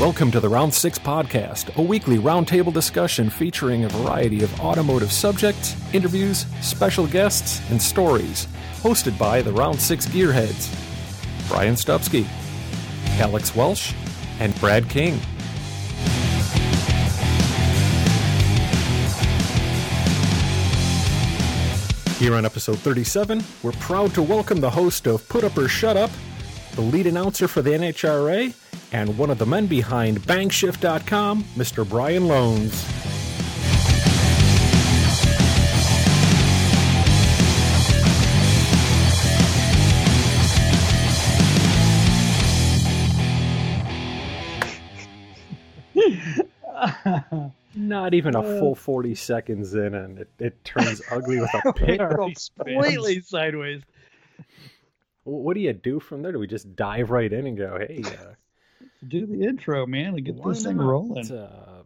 Welcome to the Round 6 Podcast, a weekly roundtable discussion featuring a variety of automotive subjects, interviews, special guests, and stories. Hosted by the Round 6 Gearheads Brian Stupski, Alex Welsh, and Brad King. Here on episode 37, we're proud to welcome the host of Put Up or Shut Up, the lead announcer for the NHRA, and one of the men behind Bangshift.com, Mr. Brian Lohnes. Not even a full 40 seconds in, and it, it turns ugly with a pit. completely sideways. What do you do from there? Do we just dive right in and go, hey, uh, Do the intro, man, and get why this thing not? rolling. Uh,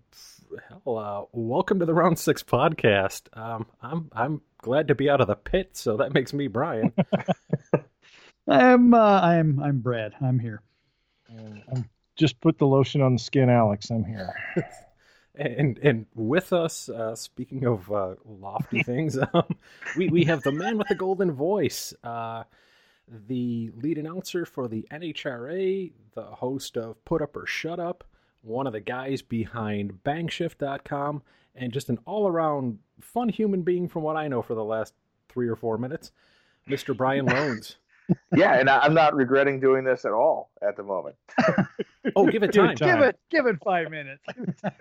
hell, uh, welcome to the Round Six podcast. Um, I'm I'm glad to be out of the pit, so that makes me Brian. I'm uh, I'm I'm Brad. I'm here. I'm just put the lotion on the skin, Alex. I'm here. and and with us, uh, speaking of uh, lofty things, um, we we have the man with the golden voice, uh, the lead announcer for the NHRA, the host of Put Up or Shut Up, one of the guys behind Bangshift.com, and just an all around fun human being from what I know for the last three or four minutes, Mr. Brian Lohnes. Yeah, and I- I'm not regretting doing this at all at the moment. Oh, give it Give it time. time. Give it give it five minutes.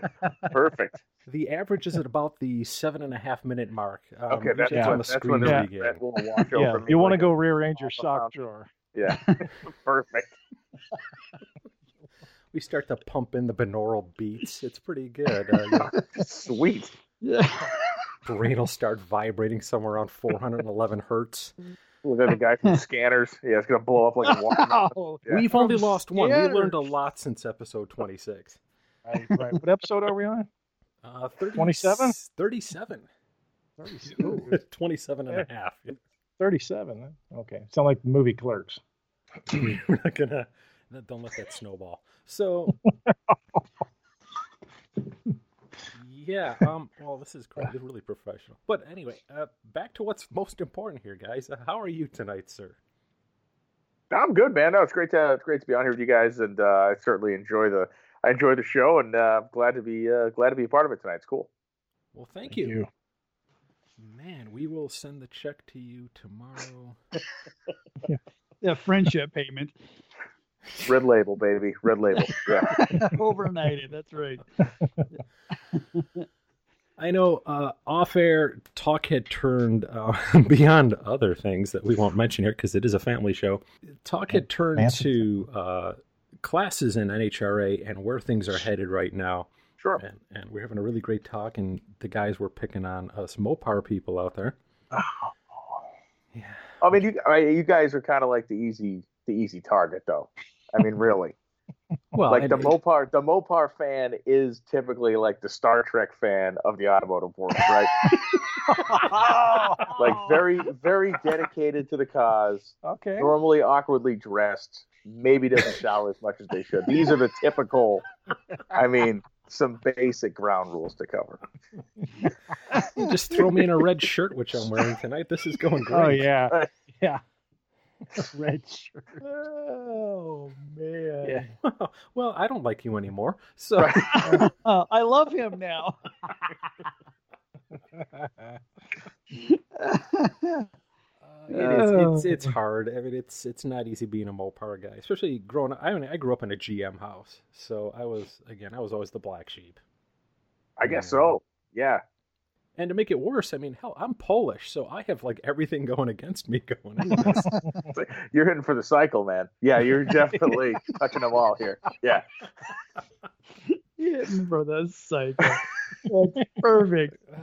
Perfect. The average is at about the seven and a half minute mark. Um, Okay, each that's time when the that's when screen the begin. regret will Yeah, you want to like go rearrange your sock drawer. Yeah, perfect. we start to pump in the binaural beats. It's pretty good. Uh, your Sweet. yeah. brain will start vibrating somewhere around 411 hertz. Look at the guy from Scanners. Yeah, it's gonna blow up like a watermelon. Yeah. We've only lost one. We learned a lot since episode 26. Right, right. What episode are we on? Uh, 30 27? 37. 27 and a half. 37. Okay. Sound like movie Clerks. We're not gonna. Don't let that snowball. So. Yeah, um, well, this is great. This is really professional. But anyway, uh, back to what's most important here, guys. Uh, how are you tonight, sir? I'm good, man. No, it's great to it's great to be on here with you guys, and uh, I certainly enjoy the I enjoy the show, and uh, I'm glad to be uh, glad to be a part of it tonight. It's cool. Well, thank you. Man, we will send the check to you tomorrow. Yeah, friendship payment. Red label, baby. Red label. Yeah. Overnighted. That's right. I know uh, off air talk had turned uh, beyond other things that we won't mention here because it is a family show. Talk had turned Fancy. to uh, classes in NHRA and where things are headed right now. Sure. And, and we're having a really great talk, and the guys were picking on us Mopar people out there. Oh. Yeah. I mean, you I, you guys are kind of like the easy the easy target, though. I mean, really. Well, like and- the Mopar the Mopar fan is typically like the Star Trek fan of the automotive world, right? like very very dedicated to the cause, Okay. normally awkwardly dressed, maybe doesn't shower as much as they should. These are the typical I mean, some basic ground rules to cover. you just throw me in a red shirt, which I'm wearing tonight. This is going oh, great. Oh, yeah. Yeah. Red shirt. Oh man. Yeah. well, I don't like you anymore. So Right. Oh, I love him now. Uh, it is. It's it's hard. I mean, it's it's not easy being a Mopar guy, especially growing up. I mean, I grew up in a GM house, so I was again, I was always the black sheep. I guess so. Yeah. And to make it worse, I mean, hell, I'm Polish, so I have like everything going against me going into this. You're hitting for the cycle, man. Yeah, you're definitely touching them all here. Yeah. Hitting for the cycle. That's perfect.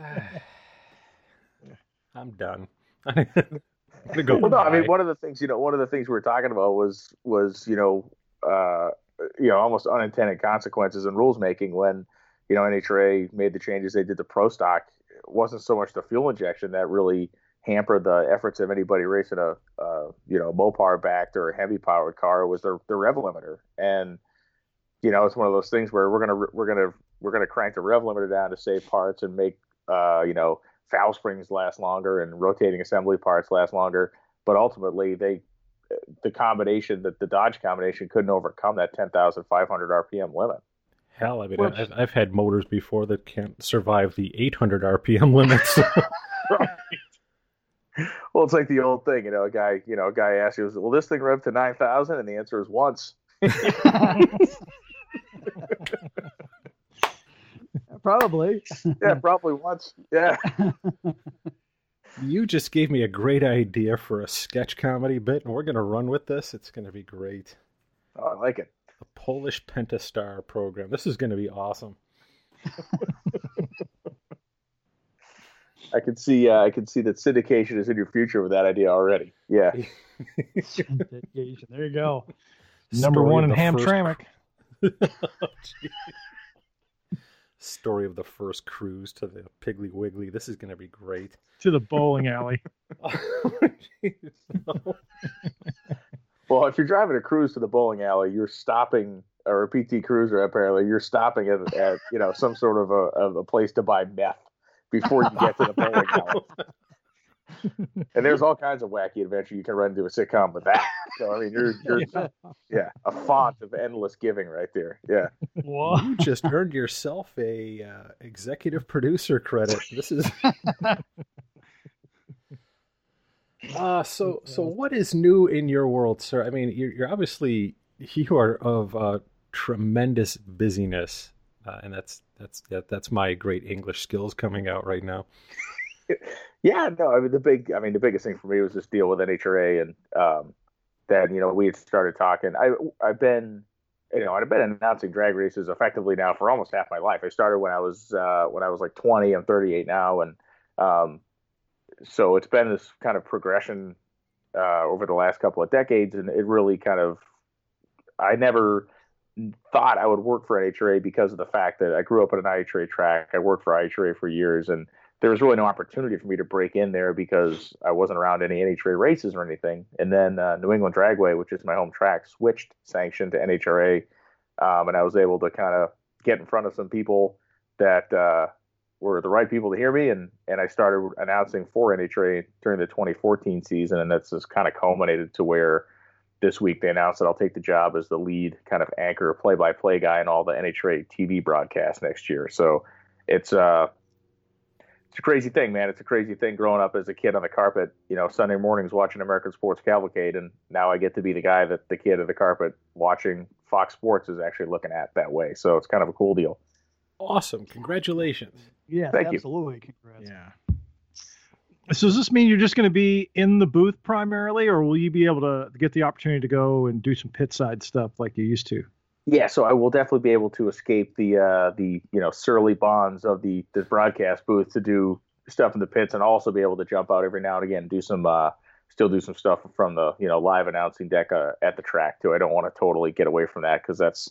I'm done. I'm go. Well, no, I mean, one of the things you know, one of the things we were talking about was was you know, uh, you know, almost unintended consequences in rules making when you know NHRA made the changes they did to Pro Stock. Wasn't so much the fuel injection that really hampered the efforts of anybody racing a, you know Mopar backed or heavy powered car. Was their their rev limiter, and you know, it's one of those things where we're gonna we're gonna we're gonna crank the rev limiter down to save parts and make uh, you know valve springs last longer and rotating assembly parts last longer. But ultimately, they the combination that the Dodge combination couldn't overcome that 10,500 RPM limit. Hell, I mean, Which, I've, I've had motors before that can't survive the 800 RPM limits. well, it's like the old thing, you know, a guy, you know, a guy asks you, "Will this thing rev to 9,000?" And the answer is once. probably. Yeah, probably once. Yeah. You just gave me a great idea for a sketch comedy bit, and we're going to run with this. It's going to be great. Oh, I like it. The Polish Pentastar program. This is going to be awesome. I can see. Uh, I can see that syndication is in your future with that idea already. Yeah. syndication. There you go. Number one in Hamtramck. oh, story of the first cruise to the Piggly Wiggly. This is going to be great. To the bowling alley. well, if you're driving a cruise to the bowling alley, you're stopping, or a PT Cruiser apparently, you're stopping at, at you know some sort of a, of a place to buy meth before you get to the bowling alley. and there's all kinds of wacky adventure you can run into a sitcom with that. So I mean, you're you're yeah, yeah a font of endless giving right there. Yeah. Well, you just earned yourself a uh, executive producer credit. This is. Uh, so so what is new in your world, sir? I mean, you're, you're obviously you are of uh, tremendous busyness, uh, and that's that's that, that's my great English skills coming out right now. yeah, no, I mean the big, I mean the biggest thing for me was just deal with NHRA, and um, then you know we had started talking. I I've been, you know, I've been announcing drag races effectively now for almost half my life. I started when I was uh, when I was like 20. I'm 38 now, and um, so it's been this kind of progression uh, over the last couple of decades, and it really kind of I never thought I would work for NHRA because of the fact that I grew up at an IHRA track. I worked for IHRA for years, and there was really no opportunity for me to break in there because I wasn't around any NHRA races or anything. And then uh, New England Dragway, which is my home track, switched sanction to NHRA, um, and I was able to kind of get in front of some people that uh, were the right people to hear me, and and I started announcing for NHRA during the 2014 season, and that's just kind of culminated to where this week they announced that I'll take the job as the lead kind of anchor, play-by-play guy in all the NHRA TV broadcasts next year. So it's uh it's a crazy thing, man. It's a crazy thing growing up as a kid on the carpet, you know, Sunday mornings watching American Sports Cavalcade, and now I get to be the guy that the kid at the carpet watching Fox Sports is actually looking at that way. So it's kind of a cool deal. Awesome! Congratulations. Yeah, Thank absolutely. You. Congrats. Yeah. So does this mean you're just going to be in the booth primarily, or will you be able to get the opportunity to go and do some pit side stuff like you used to? Yeah, so I will definitely be able to escape the uh, the you know surly bonds of the the broadcast booth to do stuff in the pits, and also be able to jump out every now and again, and do some uh, still do some stuff from the you know live announcing deck uh, at the track too. I don't want to totally get away from that because that's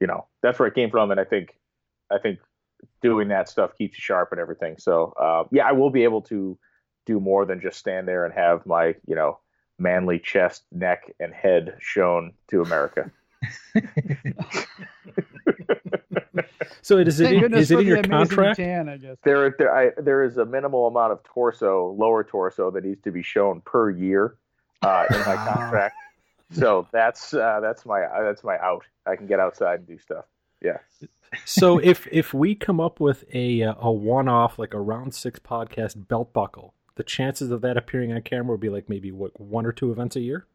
you know that's where I came from, and I think I think doing that stuff keeps you sharp and everything. So uh, yeah, I will be able to do more than just stand there and have my you know manly chest, neck, and head shown to America. so is it in, is it in your contract? Tan, I guess. There, there, I, there is a minimal amount of torso, lower torso, that needs to be shown per year uh, in my contract. so that's uh, that's my uh, that's my out. I can get outside and do stuff. Yeah. So if if we come up with a uh, a one off like a round six podcast belt buckle, the chances of that appearing on camera would be like maybe what one or two events a year.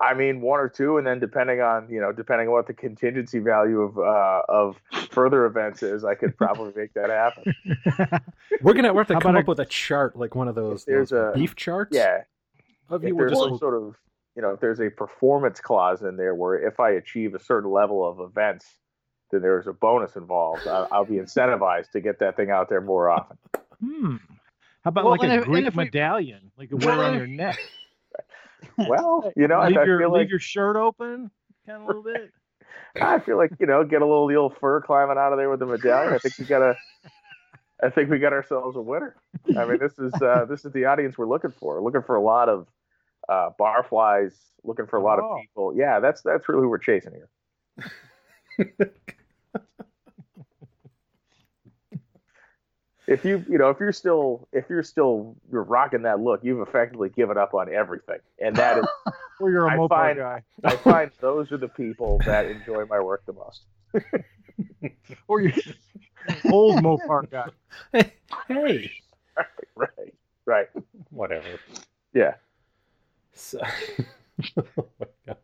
I mean, one or two, and then depending on you know, depending on what the contingency value of uh, of further events is, I could probably make that happen. we're gonna we have to How come up a, with a chart like one of those, there's those a, beef charts. Yeah. Of you there's some sort of you know, if there's a performance clause in there where if I achieve a certain level of events, then there's a bonus involved. I'll, I'll be incentivized to get that thing out there more often. Hmm. How about well, like a if, Greek medallion, we, like a wear on your neck? well, you know, leave I, your, feel leave like your shirt open, kind of a little bit. I feel like you know, get a little the old fur climbing out of there with the medallion. I think we got a. I think we got ourselves a winner. I mean, this is uh, this is the audience we're looking for. We're looking for a lot of uh, barflies. Looking for a lot oh. of people. Yeah, that's that's really who we're chasing here. if you you know if you're still if you're still you're rocking that look, you've effectively given up on everything, and that is Or you're a I Mopar find- guy. I find those are the people that enjoy my work the most. Or you're old Mopar guy. hey, Right, right, whatever. yeah. So, oh my gosh.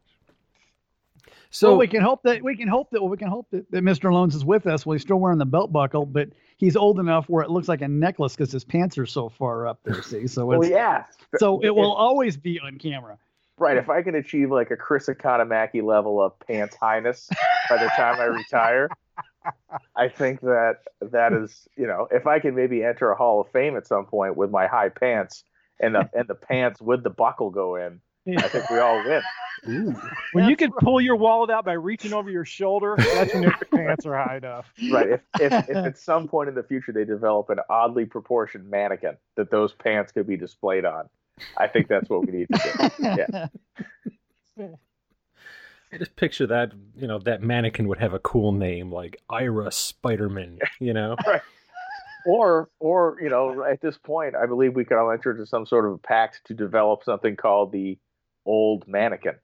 So well, we can hope that we can hope that well, we can hope that, that Mr. Lohnes is with us. Well, he's still wearing the belt buckle, but he's old enough where it looks like a necklace because his pants are so far up there. See, so Well, yeah. so it will If- always be on camera. right. If I can achieve like a Chris Economaki level of pants highness by the time I retire, I think that that is you know if I can maybe enter a Hall of Fame at some point with my high pants and the and the pants with the buckle go in, I think we all win. ooh, When you can pull your wallet out by reaching over your shoulder, that's when your pants are high enough. Right. If, if if at some point in the future they develop an oddly proportioned mannequin that those pants could be displayed on, I think that's what we need to do. Yeah. I just picture that you know that mannequin would have a cool name like Ira Spiderman. You know, right. Or or you know at this point I believe we could all enter into some sort of a pact to develop something called the old mannequin,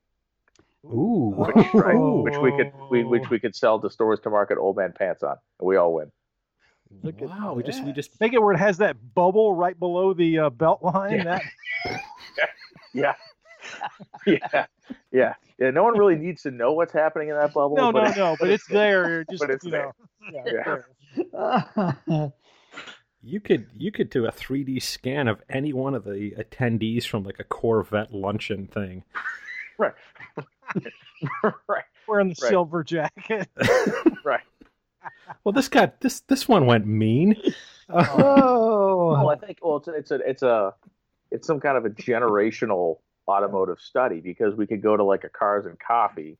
ooh, which, right, ooh. which we could we, which we could sell to stores to market old man pants on, and we all win. Look at wow, we just we just Make it where it has that bubble right below the uh, belt line. Yeah. That Yeah. yeah. Yeah. Yeah. No one really needs to know what's happening in that bubble. no, but no, it- no, but it's there. Just but it's you there. know, yeah, Yeah. there. you could you could do a 3D scan of any one of the attendees from like a Corvette luncheon thing. right. right. wearing the Right. silver jacket. Right. Well, this got this this one went mean. Uh, Well, oh, I think well, it's it's a it's a it's some kind of a generational automotive study because we could go to like a Cars and Coffee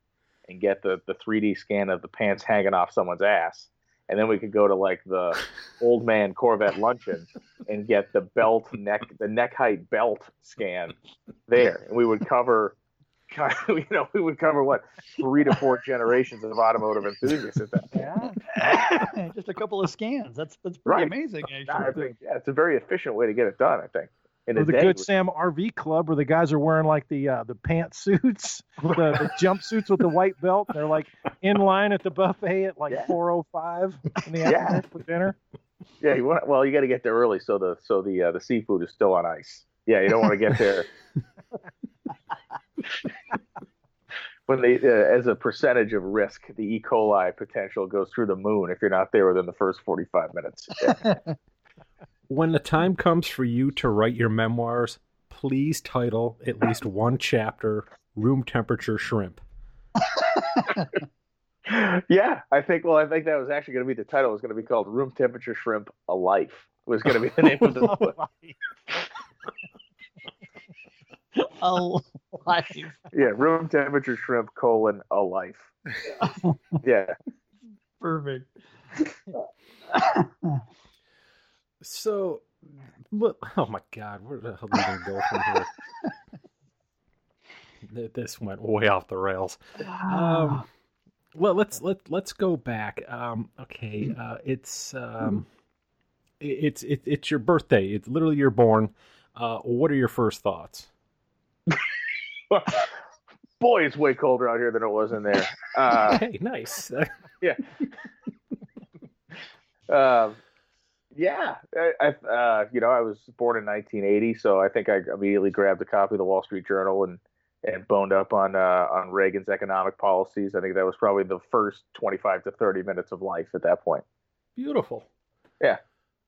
and get the the 3D scan of the pants hanging off someone's ass, and then we could go to like the old man Corvette luncheon and get the belt neck the neck height belt scan there, and we would cover. You know, we would cover what three to four generations of automotive enthusiasts at that point. yeah. Just a couple of scans. That's that's pretty Right. amazing. I Actually. think yeah, it's a very efficient way to get it done. I think. In Or a the Good Sam RV Club, where the guys are wearing like the uh, the pantsuits, the, the jumpsuits with the white belt. They're like in line at the buffet at like Yeah. 4:05 in the Yeah. afternoon for dinner. Yeah, you want well, you got to get there early so the so the uh, the seafood is still on ice. Yeah, you don't want to get there when they uh, as a percentage of risk, the E. coli potential goes through the moon if you're not there within the first 45 minutes. Yeah. When the time comes for you to write your memoirs, please title at least one chapter "Room Temperature Shrimp." yeah, I think well, I think that was actually going to be the title was going to be called "Room Temperature Shrimp: A Life." Was going to be the name of the book. a life. Yeah, room temperature shrimp colon a life. Yeah, Perfect. So, look, oh my God, where the hell did we even go from here? This went way off the rails. Um, well, let's let let's go back. Um, okay, uh, it's um, it's it, it's your birthday. It's literally you're born. Uh, what are your first thoughts? boy, it's way colder out here than it was in there. Uh, hey, nice. Yeah. Um, yeah, I, I uh, you know, I was born in 1980, so I think I immediately grabbed a copy of the Wall Street Journal and and boned up on uh, on Reagan's economic policies. I think that was probably the first 25 to 30 minutes of life at that point. Beautiful. Yeah.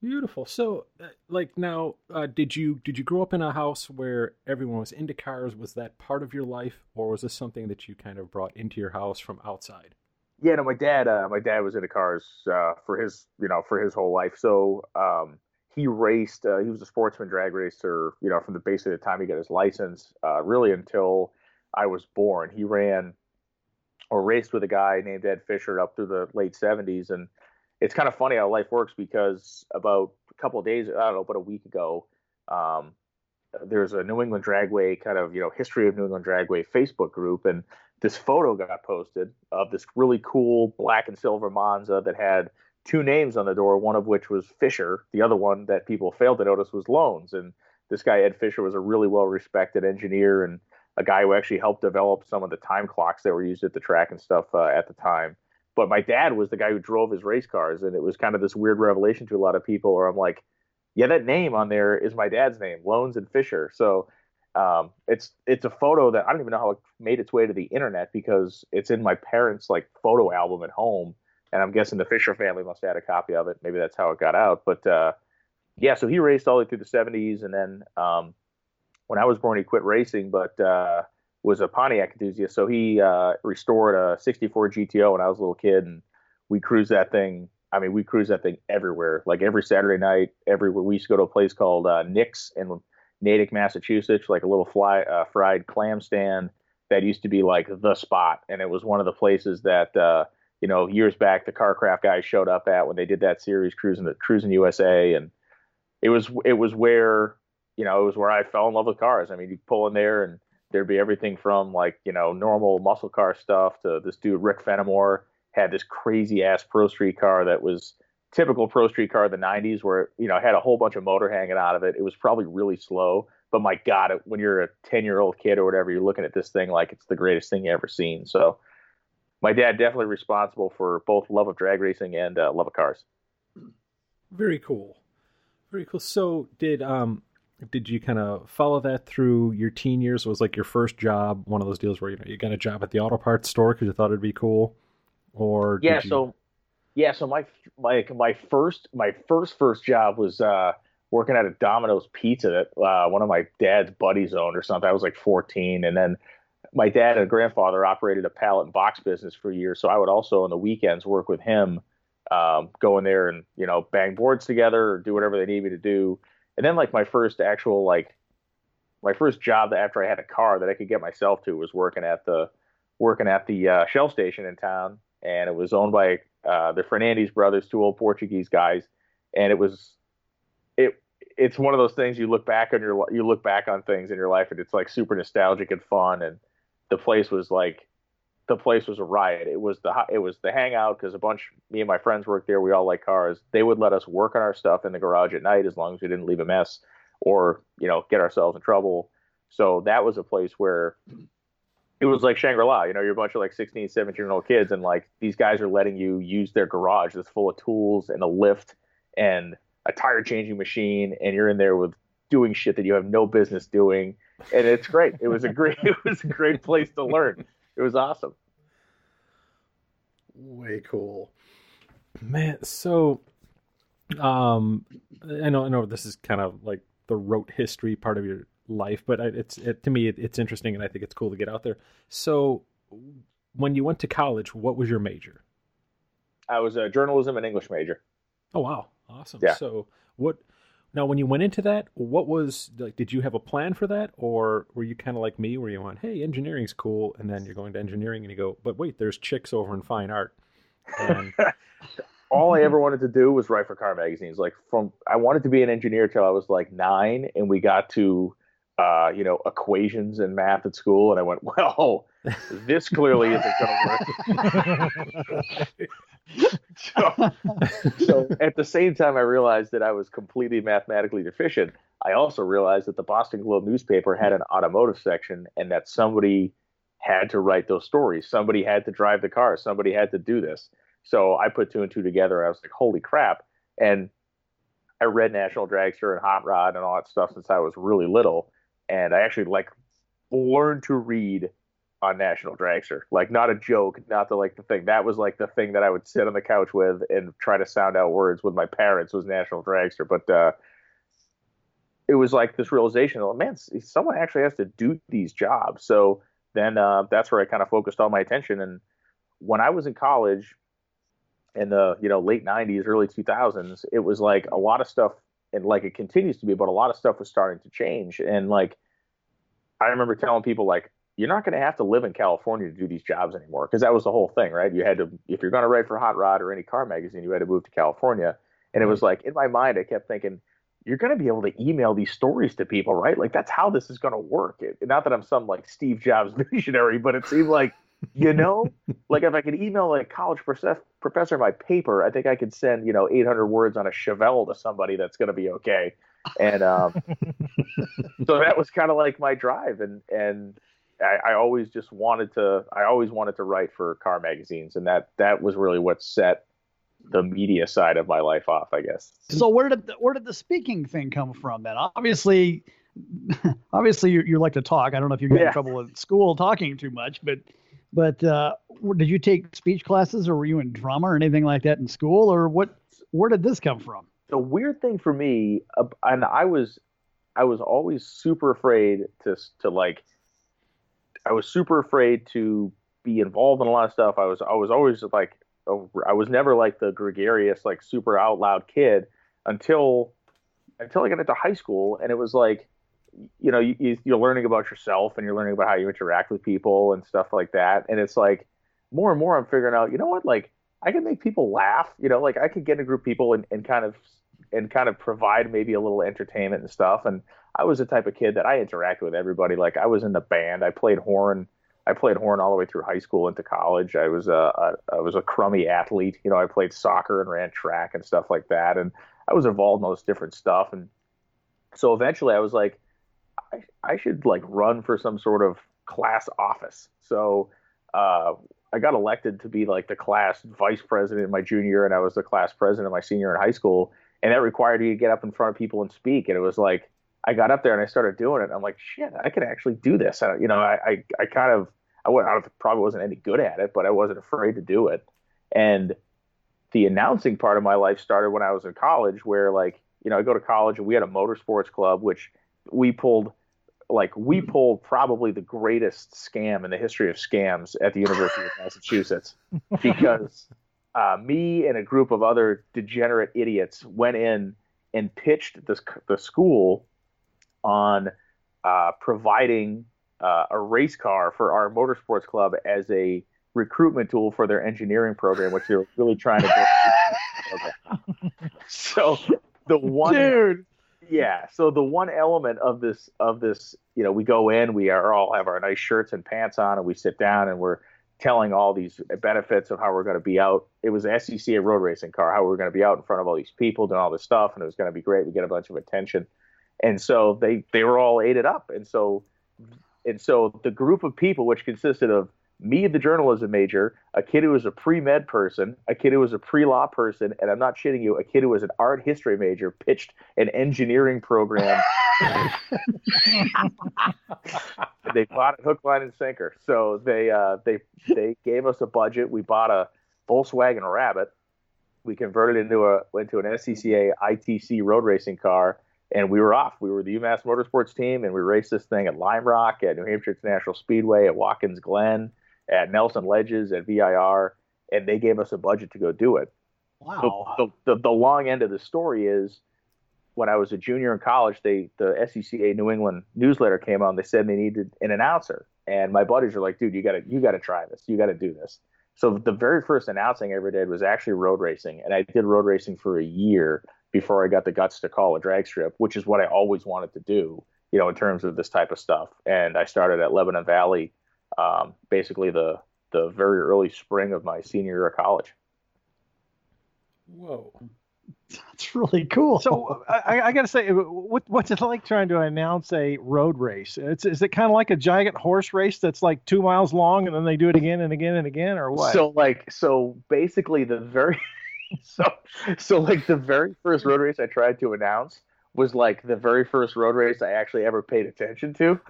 Beautiful. So, uh, like now, uh, did you did you grow up in a house where everyone was into cars? Was that part of your life, or was this something that you kind of brought into your house from outside? Yeah, no, my dad, uh, my dad was into cars uh, for his, you know, for his whole life. So um, he raced. Uh, he was a sportsman drag racer, you know, from the basically the time he got his license, uh, really until I was born. He ran or raced with a guy named Ed Fisher up through the late '70s, and it's kind of funny how life works because about a couple of days, I don't know, about a week ago, um, there's a New England Dragway kind of you know history of New England Dragway Facebook group, and this photo got posted of this really cool black and silver Monza that had two names on the door, one of which was Fisher, the other one that people failed to notice was Lohnes. And this guy Ed Fisher was a really well respected engineer and a guy who actually helped develop some of the time clocks that were used at the track and stuff uh, at the time. But my dad was the guy who drove his race cars, and it was kind of this weird revelation to a lot of people. Where I'm like, yeah, that name on there is my dad's name, Lohnes and Fisher. So um, it's it's a photo that I don't even know how it made its way to the internet because it's in my parents' like photo album at home, and I'm guessing the Fisher family must have had a copy of it. Maybe that's how it got out. But uh, yeah, so he raced all the way through the 70s, and then um, when I was born, he quit racing, but uh, was a Pontiac enthusiast. So he uh, restored a 64 GTO when I was a little kid, and we cruised that thing. I mean, we cruised that thing everywhere. Like every Saturday night, everywhere. We used to go to a place called uh, Nick's in Natick, Massachusetts, like a little fly uh, fried clam stand that used to be like the spot, and it was one of the places that uh, you know years back the Car Craft guys showed up at when they did that series cruising the cruising USA, and it was it was where you know it was where I fell in love with cars. I mean, you pull in there and there'd be everything from like you know normal muscle car stuff to this dude Rick Fenimore had this crazy ass pro street car that was typical pro street car of the 90s where you know had a whole bunch of motor hanging out of it. It was probably really slow but my god it, when you're a 10 year old kid or whatever you're looking at this thing like it's the greatest thing you ever seen. So my dad definitely responsible for both love of drag racing and uh, love of cars. Very cool. Very cool. So did um did you kind of follow that through your teen years? Was like your first job one of those deals where you know you got a job at the auto parts store because you thought it'd be cool, or yeah? You... So yeah, so my my my first my first first job was uh, working at a Domino's Pizza that uh, one of my dad's buddies owned or something. I was like 14, and then my dad and grandfather operated a pallet and box business for years, so I would also on the weekends work with him, um, go in there and you know bang boards together or do whatever they need me to do. And then like my first actual like my first job after I had a car that I could get myself to was working at the working at the uh, Shell station in town, and it was owned by uh, the Fernandes brothers, two old Portuguese guys, and it was it it's one of those things you look back on your you look back on things in your life and it's like super nostalgic and fun. And the place was like the place was a riot. It was the it was the hangout because a bunch me and my friends worked there. We all like cars. They would let us work on our stuff in the garage at night as long as we didn't leave a mess or you know get ourselves in trouble. So that was a place where it was like Shangri-La, you know, you're a bunch of like 16, 17 year old kids and like these guys are letting you use their garage that's full of tools and a lift and a tire changing machine and you're in there with doing shit that you have no business doing. And it's great. It was a great it was a great place to learn. It was awesome. Way cool. Man, so um I know I know this is kind of like the rote history part of your life, but it's it, to me it, it's interesting, and I think it's cool to get out there. So, when you went to college, what was your major? I was a journalism and English major. Oh wow, awesome! Yeah. So, what now? When you went into that, what was like? Did you have a plan for that, or were you kind of like me, where you went, "Hey, engineering's cool," and then you're going to engineering, and you go, "But wait, there's chicks over in fine art." And... all I ever wanted to do was write for car magazines. Like from I wanted to be an engineer till I was like nine, and we got to uh, you know, equations and math at school, and I went, well, this clearly isn't going to work. so, so at the same time, I realized that I was completely mathematically deficient. I also realized that the Boston Globe newspaper had an automotive section, and that somebody had to write those stories. Somebody had to drive the car. Somebody had to do this. So I put two and two together. I was like, holy crap! And I read National Dragster and Hot Rod and all that stuff since I was really little and I actually like learned to read on National Dragster. Like not a joke, not the like the thing. That was like the thing that I would sit on the couch with and try to sound out words with my parents was National Dragster. But uh, it was like this realization, oh man, someone actually has to do these jobs. So then uh, that's where I kind of focused all my attention. And when I was in college in the you know late '90s, early 2000s, it was like a lot of stuff and like it continues to be, but a lot of stuff was starting to change. And like, I remember telling people like, you're not going to have to live in California to do these jobs anymore because that was the whole thing, right? You had to, if you're going to write for Hot Rod or any car magazine, you had to move to California. And it was mm-hmm. like in my mind, I kept thinking, you're going to be able to email these stories to people, right? Like that's how this is going to work. It, not that I'm some like Steve Jobs visionary, but it seemed like, you know, like if I could email like college professor my paper, I think I could send, you know, 800 words on a Chevelle to somebody that's going to be okay. And um, so that was kind of like my drive. And, and I, I always just wanted to, I always wanted to write for car magazines. And that, that was really what set the media side of my life off, I guess. So where did the, where did the speaking thing come from then? Obviously, obviously you, you like to talk. I don't know if you get yeah. in trouble at school talking too much, but but uh, did you take speech classes or were you in drama or anything like that in school or what? Where did this come from? The weird thing for me, and I was I was always super afraid to to like. I was super afraid to be involved in a lot of stuff. I was I was always like I was never like the gregarious, like super out loud kid until until I got into high school, and it was like, you know, you, you're learning about yourself and you're learning about how you interact with people and stuff like that, and it's like more and more I'm figuring out, you know what, like I can make people laugh, you know, like I could get in a group of people and, and kind of and kind of provide maybe a little entertainment and stuff. And I was the type of kid that I interacted with everybody. Like I was in the band, I played horn I played horn all the way through high school into college. I was a, a I was a crummy athlete. You know, I played soccer and ran track and stuff like that, and I was involved in all this different stuff. And so eventually, I was like, I, I should like run for some sort of class office. So uh, I got elected to be like the class vice president in my junior and I was the class president in my senior in high school. And that required you to get up in front of people and speak. And it was like I got up there and I started doing it. I'm like, shit, I can actually do this. And, you know, I, I, I kind of, I, went, I probably wasn't any good at it, but I wasn't afraid to do it. And the announcing part of my life started when I was in college, where like, you know, I go to college and we had a motorsports club, which we pulled, like, we pulled probably the greatest scam in the history of scams at the University of Massachusetts because uh, me and a group of other degenerate idiots went in and pitched this, the school on uh, providing uh, a race car for our motorsports club as a recruitment tool for their engineering program, which they were really trying to do. so the one dude yeah so the one element of this of this you know we go in we are all have our nice shirts and pants on and we sit down and we're telling all these benefits of how we're going to be out. It was an SCCA road racing car how we we're going to be out in front of all these people doing all this stuff and it was going to be great. We get a bunch of attention. And so they they were all ate it up. And so and so the group of people which consisted of me the journalism major a kid who was a pre-med person a kid who was a pre-law person and i'm not shitting you a kid who was an art history major pitched an engineering program. They bought it hook line and sinker. So they uh, they they gave us a budget. We bought a volkswagen rabbit. We converted into a into an scca itc road racing car and we were off. We were the UMass Motorsports team, and we raced this thing at Lime Rock, at New Hampshire International Speedway, at Watkins Glen, at Nelson Ledges, at VIR, and they gave us a budget to go do it. Wow. So the, the, the long end of the story is when I was a junior in college, they the SCCA New England newsletter came on. They said they needed an announcer, and my buddies were like, "Dude, you got to you got to try this. You got to do this." So the very first announcing I ever did was actually road racing, and I did road racing for a year before I got the guts to call a drag strip, which is what I always wanted to do, you know, in terms of this type of stuff. And I started at Lebanon Valley, um, basically the the very early spring of my senior year of college. Whoa. That's really cool. So I, I got to say, what, what's it like trying to announce a road race? It's, is it kind of like a giant horse race that's like two miles long, and then they do it again and again and again, or what? So like, so basically, the very so so like the very first road race I tried to announce was like the very first road race I actually ever paid attention to.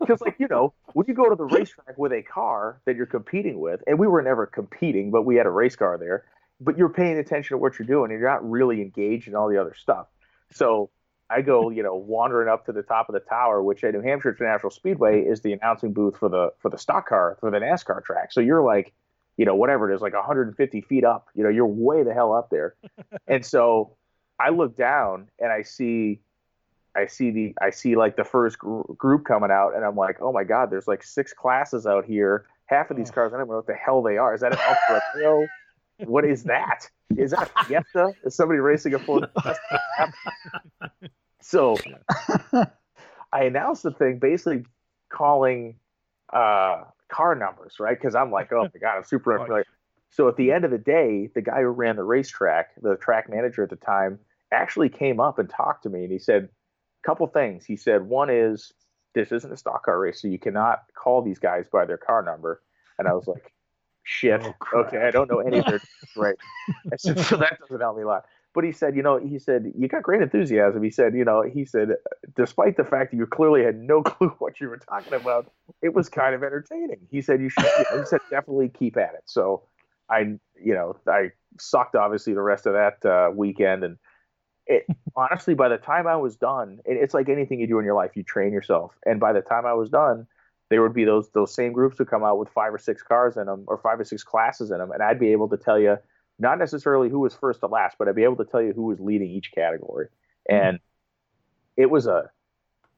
Because like, like, you know, when you go to the racetrack with a car that you're competing with, and we were never competing, but we had a race car there, but you're paying attention to what you're doing and you're not really engaged in all the other stuff. So I go, you know, wandering up to the top of the tower, which at New Hampshire International Speedway is the announcing booth for the for the stock car for the NASCAR track. So you're like you know, whatever it is, like 150 feet up. You know, you're way the hell up there. and so I look down and I see, I see the, I see like the first gr- group coming out, and I'm like, oh my god, there's like six classes out here. Half of these cars, I don't know what the hell they are. Is that an Alfa Romeo? what is that? is that a Fiesta? Is somebody racing a Ford? so I announced the thing basically calling uh, car numbers, right? Because I'm like, oh my god, I'm super unfamiliar. So at the end of the day, the guy who ran the racetrack, the track manager at the time, actually came up and talked to me, and he said a couple things. He said one is this isn't a stock car race, so you cannot call these guys by their car number. And I was like, shit. Oh, okay, I don't know any of their right. I said, so that doesn't help me a lot. But he said, you know, he said, you got great enthusiasm. He said, you know, he said, despite the fact that you clearly had no clue what you were talking about, it was kind of entertaining. He said, you should, you know, he said, definitely keep at it. So I, you know, I sucked obviously the rest of that uh, weekend. And it, honestly, by the time I was done, it's like anything you do in your life, you train yourself. And by the time I was done, there would be those those same groups who come out with five or six cars in them or five or six classes in them, and I'd be able to tell you not necessarily who was first to last, but I'd be able to tell you who was leading each category. Mm-hmm. And it was a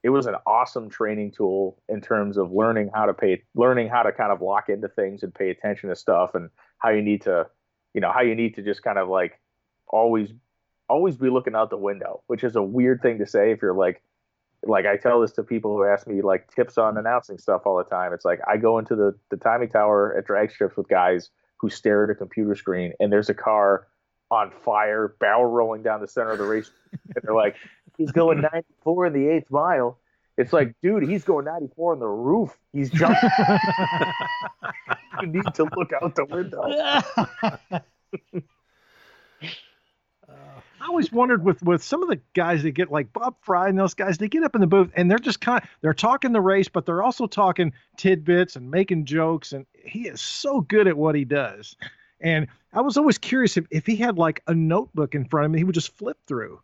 it was an awesome training tool in terms of learning how to pay learning how to kind of lock into things and pay attention to stuff and how you need to you know how you need to just kind of like always always be looking out the window which is a weird thing to say if you're like like I tell this to people who ask me like tips on announcing stuff all the time. It's like I go into the the timing tower at drag strips with guys who stare at a computer screen and there's a car on fire, barrel rolling down the center of the race, and they're like, "He's going 94 in the eighth mile." It's like, dude, he's going 94 on the roof. He's jumping. you need to look out the window. I always wondered with with some of the guys that get like Bob Frey and those guys, they get up in the booth and they're just kind of they're talking the race, but they're also talking tidbits and making jokes. And he is so good at what he does. And I was always curious if, if he had like a notebook in front of him, he would just flip through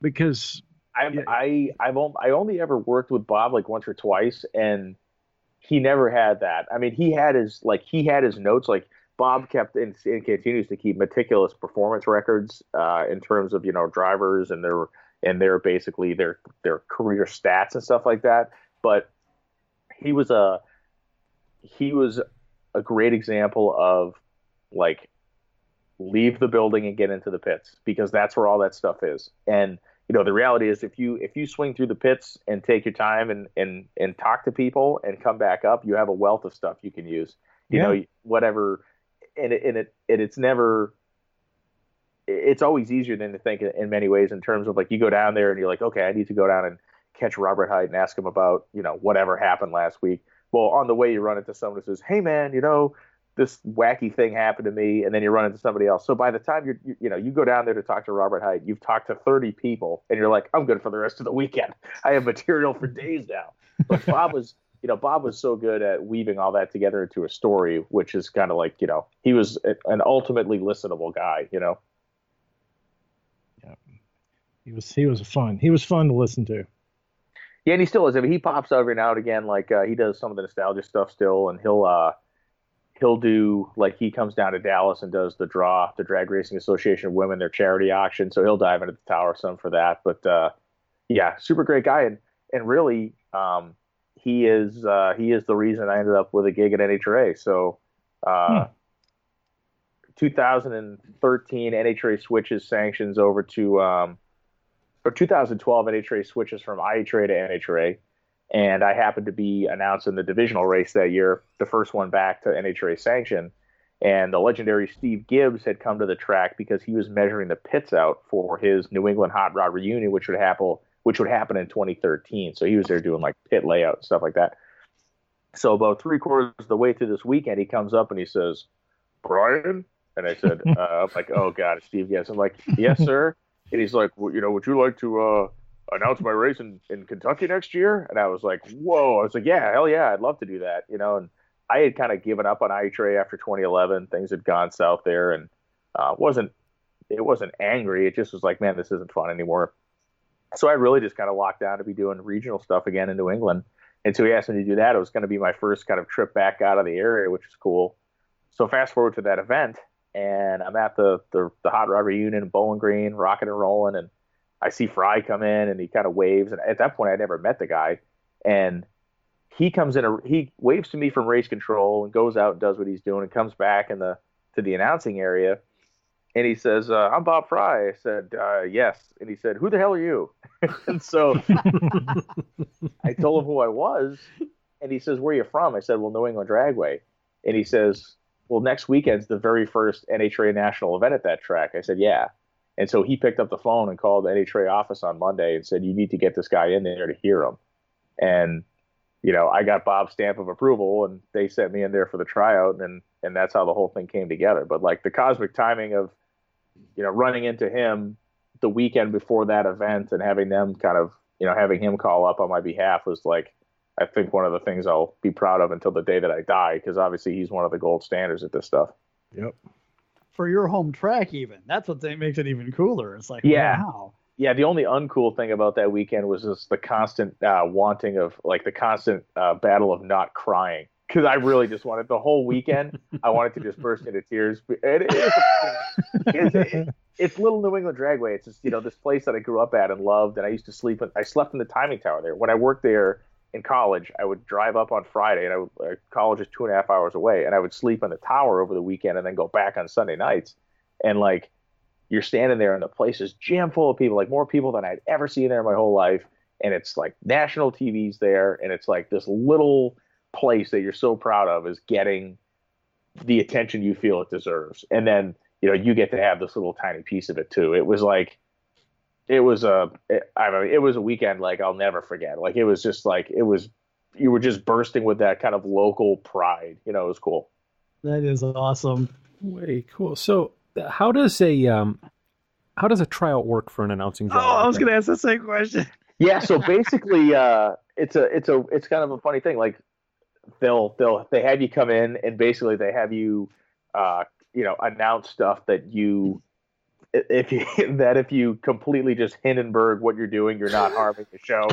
because I've yeah. I I've I only ever worked with Bob like once or twice, and he never had that. I mean, he had his like he had his notes like Bob kept and, and continues to keep meticulous performance records uh, in terms of you know drivers and their and their basically their their career stats and stuff like that. But he was a he was a great example of like leave the building and get into the pits because that's where all that stuff is. And you know the reality is if you if you swing through the pits and take your time and and and talk to people and come back up, you have a wealth of stuff you can use. You yeah. know whatever and it, and it and it's never it's always easier than to think in many ways in terms of like you go down there and you're like okay I need to go down and catch Robert Hight and ask him about you know whatever happened last week. Well, on the way you run into someone who says, "Hey man, you know this wacky thing happened to me," and then you run into somebody else. So by the time you're you, you know you go down there to talk to Robert Hight, you've talked to 30 people, and you're like, "I'm good for the rest of the weekend. I have material for days now." But Bob was you know, Bob was so good at weaving all that together into a story, which is kind of like, you know, he was an ultimately listenable guy, you know. Yeah. He was he was fun. He was fun to listen to. Yeah, and he still is. I mean, he pops out every now and again. Like uh, he does some of the nostalgia stuff still, and he'll uh, he'll do like he comes down to Dallas and does the DRAW, the Drag Racing Association of Women, their charity auction. So he'll dive into the tower some for that. But uh, yeah, super great guy, and and really, um, he is uh, he is the reason I ended up with a gig at NHRA. So, uh, hmm. 2013 NHRA switches sanctions over to um, or 2012 NHRA switches from IHRA to NHRA, and I happened to be announcing the divisional race that year, the first one back to NHRA sanction. And the legendary Steve Gibbs had come to the track because he was measuring the pits out for his New England Hot Rod reunion, which would happen which would happen in 2013. So he was there doing like pit layout and stuff like that. So about three quarters of the way through this weekend, he comes up and he says, "Brian," and I said, uh, "I'm like, oh god, Steve Yes." I'm like, "Yes, sir." And he's like, well, "You know, would you like to uh, announce my race in, in Kentucky next year?" And I was like, "Whoa!" I was like, "Yeah, hell yeah, I'd love to do that." You know, and I had kind of given up on IHRA after 2011. Things had gone south there, and uh, wasn't it wasn't angry. It just was like, man, this isn't fun anymore so I really just kind of locked down to be doing regional stuff again in New England. And so he asked me to do that. It was going to be my first kind of trip back out of the area, which is cool. So fast forward to that event, and I'm at the the, the Hot Rod reunion in Bowling Green, rocking and rolling, and I see Frey come in, and he kind of waves. And at that point, I never met the guy, and he comes in, a, he waves to me from race control and goes out and does what he's doing, and comes back in the to the announcing area, and he says, uh, "I'm Bob Frey." I said, uh, "Yes," and he said, "Who the hell are you?" and so I told him who I was, and he says, "Where are you from?" I said, "Well, New England Dragway," and he says, "Well, next weekend's the very first NHRA national event at that track." I said, "Yeah," and so he picked up the phone and called the NHRA office on Monday and said, "You need to get this guy in there to hear him," and you know, I got Bob's stamp of approval, and they sent me in there for the tryout, and and that's how the whole thing came together. But like the cosmic timing of you know, running into him the weekend before that event and having them kind of, you know, having him call up on my behalf was like, I think one of the things I'll be proud of until the day that I die, because obviously he's one of the gold standards at this stuff. Yep. For your home track, even that's what makes it even cooler. It's like, yeah, wow. Yeah, the only uncool thing about that weekend was just the constant uh, wanting of, like, the constant uh, battle of not crying because I really just wanted the whole weekend. I wanted to just burst into tears. It, it, it's, it, it's little New England Dragway. It's just you know this place that I grew up at and loved, and I used to sleep. In, I slept in the timing tower there when I worked there in college. I would drive up on Friday, and I would, uh, college is two and a half hours away, and I would sleep in the tower over the weekend, and then go back on Sunday nights. And like you're standing there, and the place is jam full of people, like more people than I'd ever seen there in my whole life. And it's like national TV's there, and it's like this little place that you're so proud of is getting the attention you feel it deserves. And then, you know, you get to have this little tiny piece of it too. It was like, it was a, it, I mean, it was a weekend like I'll never forget. Like it was just like, it was, you were just bursting with that kind of local pride. You know, it was cool. That is awesome. Way cool. So, how does a um, how does a tryout work for an announcing job? Oh, I was going to ask the same question. Yeah. So basically, uh, it's a it's a it's kind of a funny thing. Like they'll they'll they have you come in and basically they have you uh, you know announce stuff that you if you that if you completely just Hindenburg what you're doing, you're not harming the show.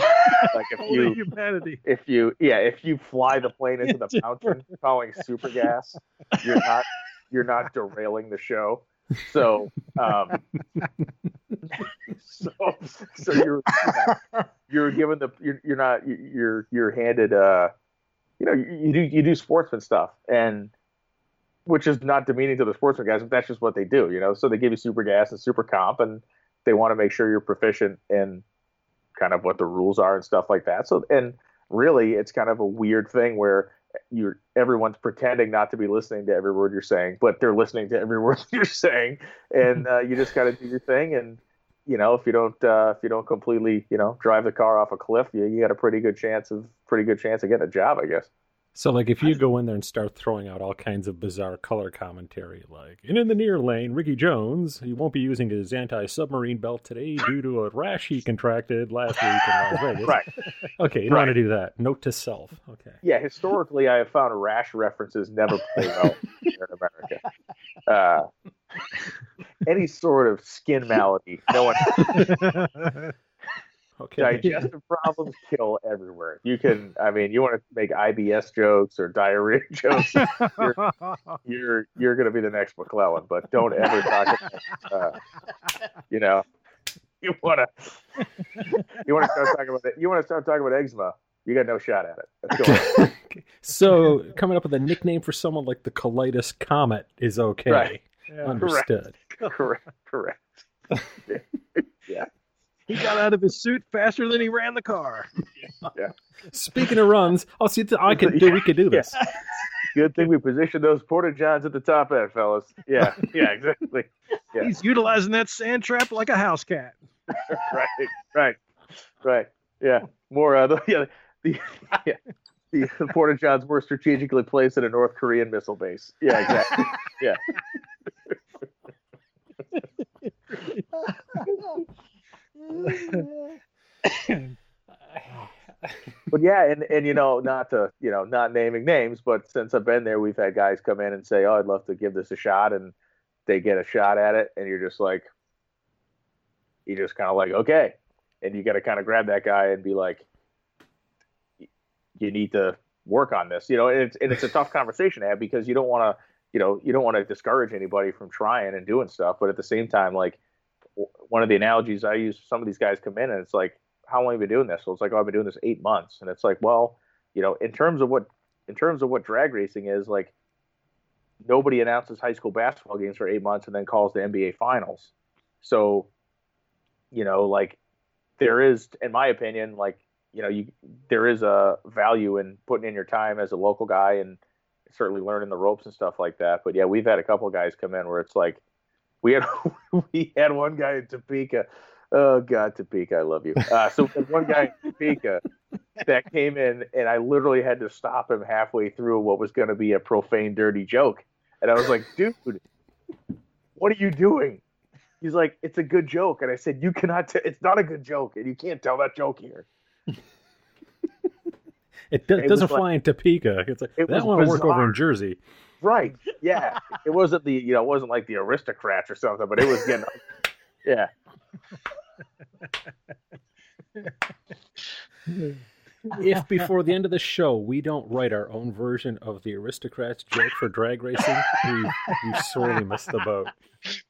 like if you humanity. if you yeah if you fly the plane into the mountain calling super gas, you're not you're not derailing the show. So um, so so you're you're given the you're, you're not you're you're handed uh you know, you, do you do sportsman stuff, and which is not demeaning to the sportsman guys, but that's just what they do. You know, so they give you super gas and super comp, and they want to make sure you're proficient in kind of what the rules are and stuff like that. So, and really, it's kind of a weird thing where you're everyone's pretending not to be listening to every word you're saying, but they're listening to every word you're saying, and uh, you just got to do your thing. And you know, if you don't uh, if you don't completely you know drive the car off a cliff, you, you got a pretty good chance of pretty good chance of getting a job, I guess. So, like, if you go in there and start throwing out all kinds of bizarre color commentary, like, and in the near lane, Ricky Jones, he won't be using his anti submarine belt today due to a rash he contracted last week in Las Vegas. right. Okay, you don't right. want to do that. Note to self. Okay. Yeah, historically, I have found rash references never play well here in America. Uh, any sort of skin malady, no one. Okay. Digestive problems kill everywhere. You can, I mean, you want to make IBS jokes or diarrhea jokes, you're you're, you're going to be the next McClelland. But don't ever talk about, uh, you know, you want to you want to start talking about it. You want to start talking about eczema. You got no shot at it. so coming up with a nickname for someone like the colitis comet is okay. Right. Yeah. Understood. Correct. Correct. Correct. yeah. He got out of his suit faster than he ran the car. yeah. Speaking of runs, I'll see. I can do. We could do this. Yeah. Good thing we positioned those porta johns at the top end, fellas. Yeah, yeah, exactly. Yeah. He's utilizing that sand trap like a house cat. right, right, right. Yeah, more. Uh, the, yeah, the, yeah, the, the porta johns were strategically placed at a North Korean missile base. Yeah, exactly. Yeah but yeah, and and you know, not to you know, not naming names, but since I've been there, we've had guys come in and say, "Oh, I'd love to give this a shot," and they get a shot at it, and you're just like, you just kind of like, okay, and you got to kind of grab that guy and be like, you need to work on this, you know, and it's and it's a tough conversation to have because you don't want to, you know, you don't want to discourage anybody from trying and doing stuff, but at the same time, like one of the analogies I use, some of these guys come in and it's like, how long have you been doing this? So it's like, oh, I've been doing this eight months. And it's like, well, you know, in terms of what, in terms of what drag racing is like, nobody announces high school basketball games for eight months and then calls the NBA finals. So, you know, like there is, in my opinion, like you know, you there is a value in putting in your time as a local guy and certainly learning the ropes and stuff like that. But yeah, we've had a couple guys come in where it's like we had we had one guy in Topeka. Oh God, Topeka, I love you. Uh, so one guy in Topeka that came in, and I literally had to stop him halfway through what was going to be a profane, dirty joke, and I was like, "Dude, what are you doing?" He's like, "It's a good joke," and I said, "You cannot. T- it's not a good joke, and you can't tell that joke here." it, do- it doesn't fly like, in Topeka. It's like it that one work over in Jersey. Right. Yeah. it wasn't the you know it wasn't like the aristocrats or something, but it was getting yeah. if before the end of the show we don't write our own version of the aristocrats joke for drag racing, we we sorely missed the boat.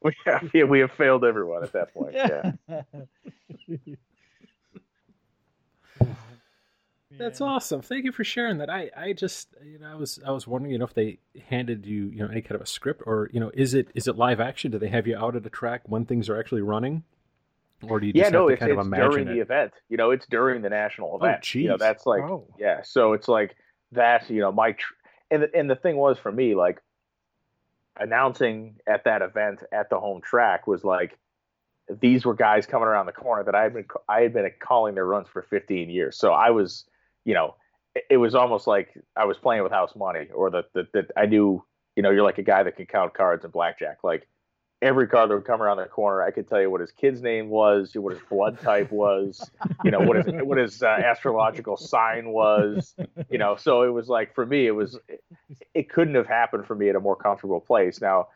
We have, yeah, we have failed everyone at that point. Yeah. That's awesome. Thank you for sharing that. I, I just you know I was I was wondering you know if they handed you you know any kind of a script or you know is it is it live action? Do they have you out at a track when things are actually running? Or do you yeah, no, it's, kind it's during it? the event. You know, it's during the national oh, event. Oh, you know, that's like oh. yeah. So it's like that. You know, my tr- and the, and the thing was for me like announcing at that event at the home track was like these were guys coming around the corner that I had been I had been calling their runs for 15 years. So I was you know, it, it was almost like I was playing with house money, or that that I knew, you know, you're like a guy that can count cards in blackjack. Like every card that would come around the corner, I could tell you what his kid's name was, what his blood type was, you know, what his what his uh, astrological sign was, you know. So it was like for me, it was it, it couldn't have happened for me at a more comfortable place. Now,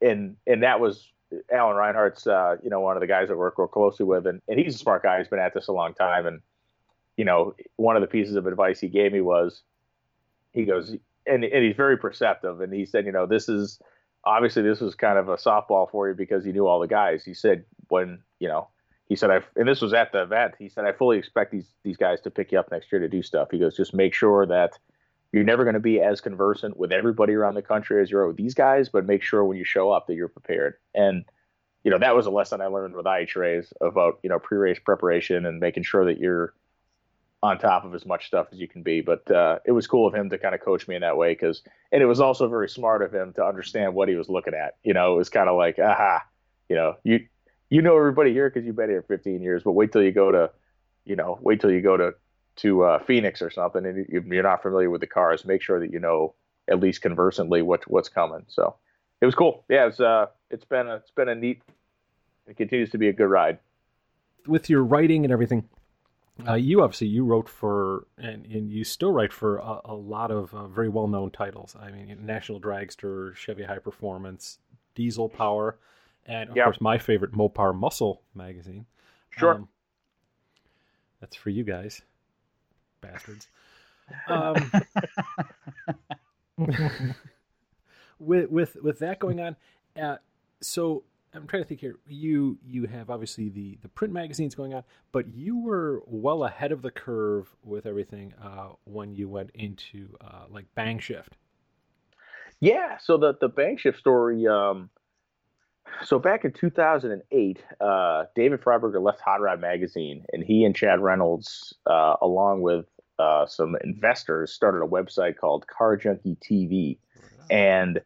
and and that was Alan Reinhart's, uh, you know, one of the guys I work real closely with, and, and he's a smart guy. He's been at this a long time, and you know, one of the pieces of advice he gave me was, he goes, and, and he's very perceptive, and he said, you know, this is obviously this was kind of a softball for you because you knew all the guys. He said when you know, he said I, and this was at the event. He said I fully expect these these guys to pick you up next year to do stuff. He goes, just make sure that you're never going to be as conversant with everybody around the country as you are with these guys, but make sure when you show up that you're prepared. And you know, that was a lesson I learned with IHRAs about you know pre-race preparation and making sure that you're on top of as much stuff as you can be. But uh, it was cool of him to kind of coach me in that way because, and it was also very smart of him to understand what he was looking at. You know, it was kind of like, aha, you know, you you know everybody here because you've been here 15 years, but wait till you go to, you know, wait till you go to to uh, Phoenix or something, and you're not familiar with the cars. Make sure that you know at least conversantly what what's coming. So it was cool. Yeah, it's uh, it's been a, it's been a neat. It continues to be a good ride. With your writing and everything, uh, you obviously you wrote for and, and you still write for a, a lot of uh, very well known titles. I mean, National Dragster, Chevy High Performance, Diesel Power, and of yep. course my favorite Mopar Muscle magazine. Sure, um, that's for you guys, bastards. Um, with with with that going on, uh, so I'm trying to think here. You you have obviously the the print magazines going on, but you were well ahead of the curve with everything uh, when you went into uh, like Bang Shift. Yeah. So the the Bang Shift story. Um, so back in 2008, uh, David Freiburger left Hot Rod magazine, and he and Chad Reynolds, uh, along with uh, some investors, started a website called Car Junkie TV, and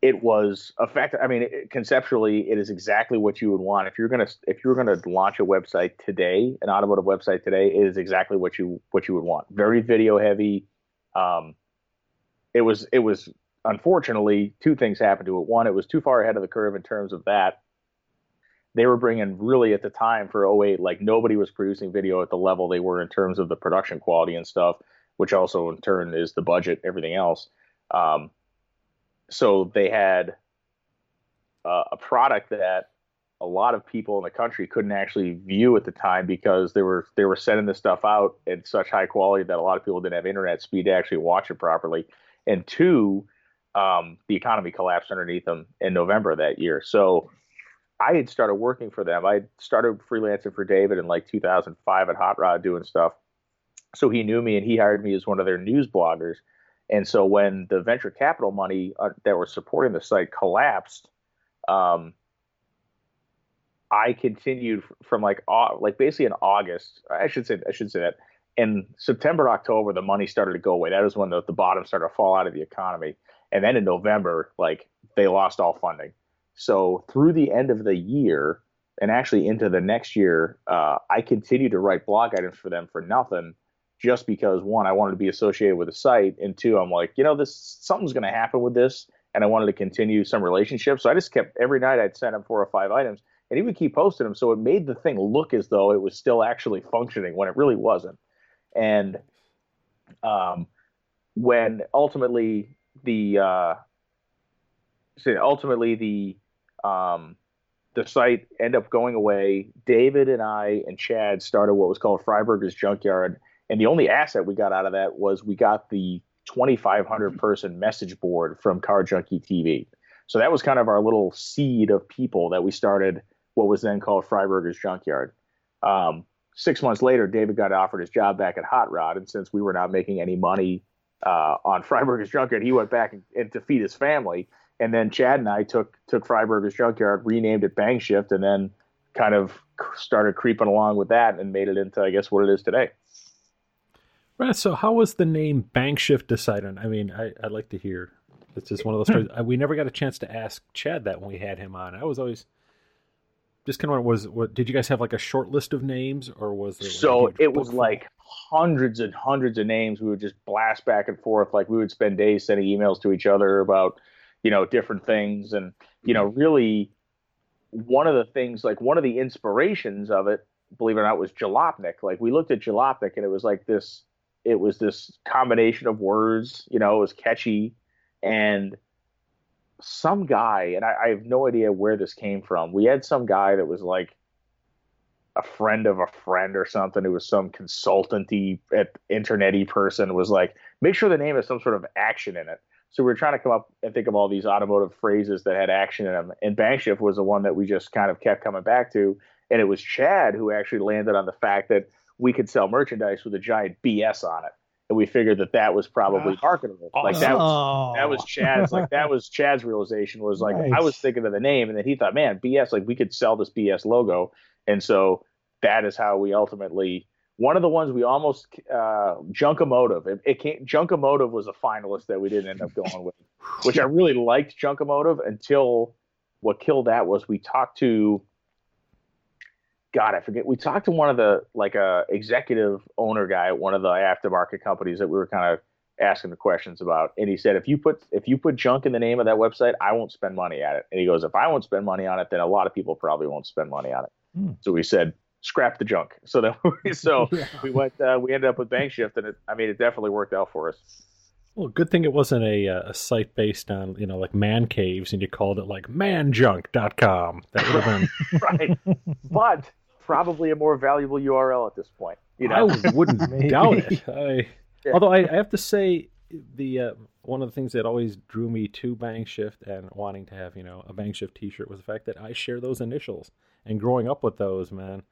it was effective. I mean, conceptually, it is exactly what you would want if you're gonna if you're gonna launch a website today, an automotive website today. It is exactly what you what you would want. Very video heavy. Um, it was it was unfortunately two things happened to it. One, it was too far ahead of the curve in terms of that. They were bringing really at the time for 08, like nobody was producing video at the level they were in terms of the production quality and stuff, which also in turn is the budget, everything else. Um, so they had uh, a product that a lot of people in the country couldn't actually view at the time because they were they were sending this stuff out in such high quality that a lot of people didn't have internet speed to actually watch it properly. And two, um, the economy collapsed underneath them in November that year. So I had started working for them. I started freelancing for David in like 2005 at Hot Rod doing stuff. So he knew me and he hired me as one of their news bloggers And so when the venture capital money uh, that was supporting the site collapsed, um, I continued from like like basically in August. I should say I should say that in September October the money started to go away. That was when the, the bottom started to fall out of the economy. And then in November, like they lost all funding. So through the end of the year, and actually into the next year, uh, I continued to write blog items for them for nothing, just because one, I wanted to be associated with the site, and two, I'm like, you know, this something's going to happen with this, and I wanted to continue some relationships. So I just kept every night I'd send him four or five items, and he would keep posting them. So it made the thing look as though it was still actually functioning when it really wasn't. And um, when ultimately the uh, ultimately the um, the site ended up going away. David and I and Chad started what was called Freiburger's Junkyard, and the only asset we got out of that was we got the 2,500 person message board from Car Junkie TV. So that was kind of our little seed of people that we started what was then called Freiburger's Junkyard. Um, six months later, David got offered his job back at Hot Rod, and since we were not making any money uh, on Freiburger's Junkyard, he went back and, and to feed his family and then Chad and I took took Freiburger's Junkyard, renamed it Bang Shift, and then kind of started creeping along with that and made it into I guess what it is today. Right. So how was the name Bang Shift decided? I mean, I, I'd like to hear. It's just one of those hmm. stories. we never got a chance to ask Chad that when we had him on. I was always just kind of was what did you guys have like a short list of names or was there so it was like hundreds and hundreds of names we would just blast back and forth like we would spend days sending emails to each other about you know, different things. And, you know, really one of the things, like one of the inspirations of it, believe it or not, was Jalopnik. Like we looked at Jalopnik and it was like this, it was this combination of words, you know, it was catchy. And some guy, and I, I have no idea where this came from. We had some guy that was like, a friend of a friend or something who was some consultanty at internety person was like, make sure the name has some sort of action in it. So we are trying to come up and think of all these automotive phrases that had action in them. And Bangshift was the one that we just kind of kept coming back to. And it was Chad who actually landed on the fact that we could sell merchandise with a giant BS on it. And we figured that that was probably ah, marketable. Awesome. Like that was that was Chad's like that was Chad's realization was like nice. I was thinking of the name and then he thought, man, BS like we could sell this BS logo. And so that is how we ultimately one of the ones we almost uh, Junkomotive. It, it came, Junkomotive was a finalist that we didn't end up going with, which I really liked Junkomotive until what killed that was we talked to. God, I forget. We talked to one of the like a uh, executive owner guy at one of the aftermarket companies that we were kind of asking the questions about, and he said, if you put if you put junk in the name of that website, I won't spend money at it. And he goes, if I won't spend money on it, then a lot of people probably won't spend money on it. Hmm. So we said, scrap the junk. So that we, so yeah. we went uh, we ended up with Bang Shift, and it, I mean it definitely worked out for us. Well, good thing it wasn't a, uh, a site based on you know like man caves, and you called it like manjunk.com. That would have been right, but probably a more valuable URL at this point. You know, I wouldn't doubt it. I, yeah. Although I, I, have to say, the uh, one of the things that always drew me to Bang Shift and wanting to have you know a Bang Shift T-shirt was the fact that I share those initials. And growing up with those, man,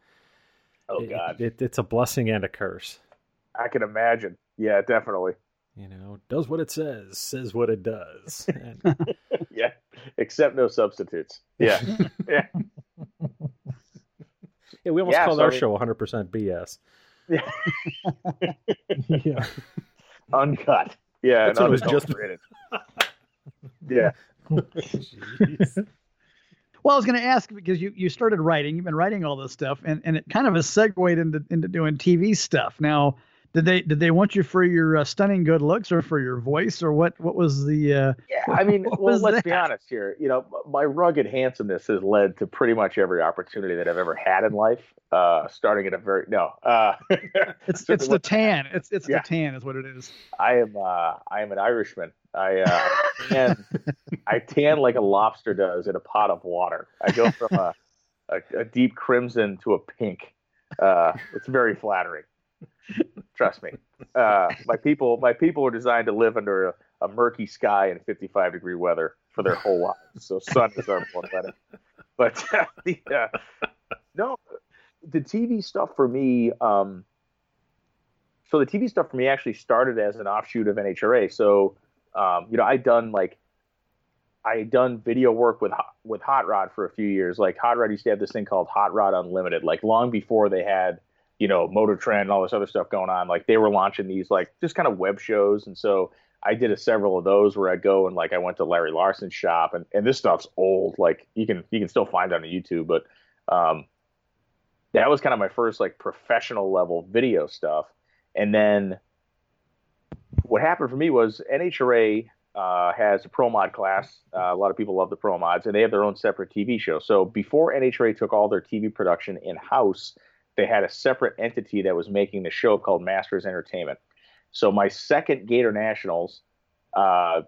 Oh God, it, it, it's a blessing and a curse. I can imagine. Yeah, definitely. You know, does what it says, says what it does. And... yeah, except no substitutes. Yeah, yeah. Yeah, we almost yeah, called so our I show 100% BS. Yeah. yeah. Uncut. Yeah, That's what it was just. yeah. Well, I was going to ask because you, you started writing, you've been writing all this stuff, and, and it kind of has segued into into doing TV stuff. Now, did they did they want you for your uh, stunning good looks or for your voice or what what was the uh, yeah i mean well let's that? be honest here. You know my rugged handsomeness has led to pretty much every opportunity that i've ever had in life uh, starting at a very no uh, it's it's the tan. It's it's yeah. the tan is what it is. I am uh, i am an irishman. I uh tan, i tan like a lobster does in a pot of water. I go from a, a, a deep crimson to a pink. Uh, it's very flattering Trust me. Uh, my people, my people were designed to live under a, a, murky sky and 55 degree weather for their whole lives. So sun is our planet. But uh, the, uh, no, the TV stuff for me, um, so the TV stuff for me actually started as an offshoot of NHRA. So, um, you know, I'd done like I had done video work with with Hot Rod for a few years. Like Hot Rod used to have this thing called Hot Rod Unlimited. Like long before they had, you know, Motor Trend and all this other stuff going on. Like they were launching these like just kind of web shows, and so I did a several of those where I go and like I went to Larry Larson's shop, and and this stuff's old. Like you can you can still find it on YouTube, but um, that was kind of my first like professional level video stuff. And then what happened for me was NHRA uh, has a pro mod class. Uh, a lot of people love the pro mods, and they have their own separate TV show. So before NHRA took all their TV production in house, they had a separate entity that was making the show called Masters Entertainment. So my second Gator Nationals, uh,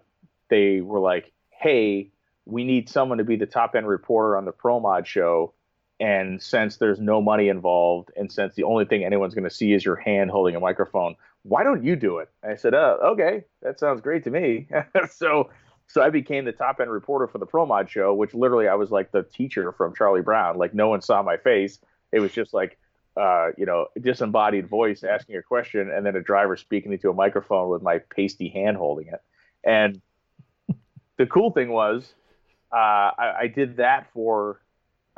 they were like, "Hey, we need someone to be the top end reporter on the pro mod show." And since there's no money involved, and since the only thing anyone's going to see is your hand holding a microphone, why don't you do it? I said, uh, okay, that sounds great to me. so, so I became the top end reporter for the Pro Mod show, which literally I was like the teacher from Charlie Brown. Like no one saw my face. It was just like, uh, you know, disembodied voice asking a question, and then a driver speaking into a microphone with my pasty hand holding it. And the cool thing was, uh, I, I, did that for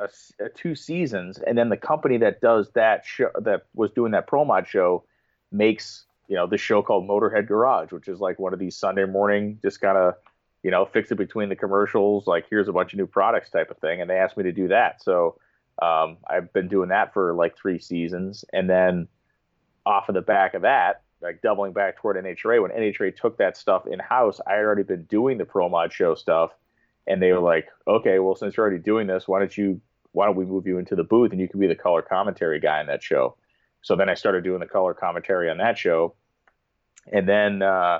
a, a two seasons, and then the company that does that show that was doing that Pro Mod show makes you know, this show called Motorhead Garage, which is like one of these Sunday morning, just kind of, you know, fix it between the commercials, like here's a bunch of new products type of thing. And they asked me to do that. So um, I've been doing that for like three seasons. And then off of the back of that, like doubling back toward NHRA, when NHRA took that stuff in house, I had already been doing the Pro Mod show stuff. And they were like, okay, well, since you're already doing this, why don't you, why don't we move you into the booth and you can be the color commentary guy in that show? So then I started doing the color commentary on that show and then uh,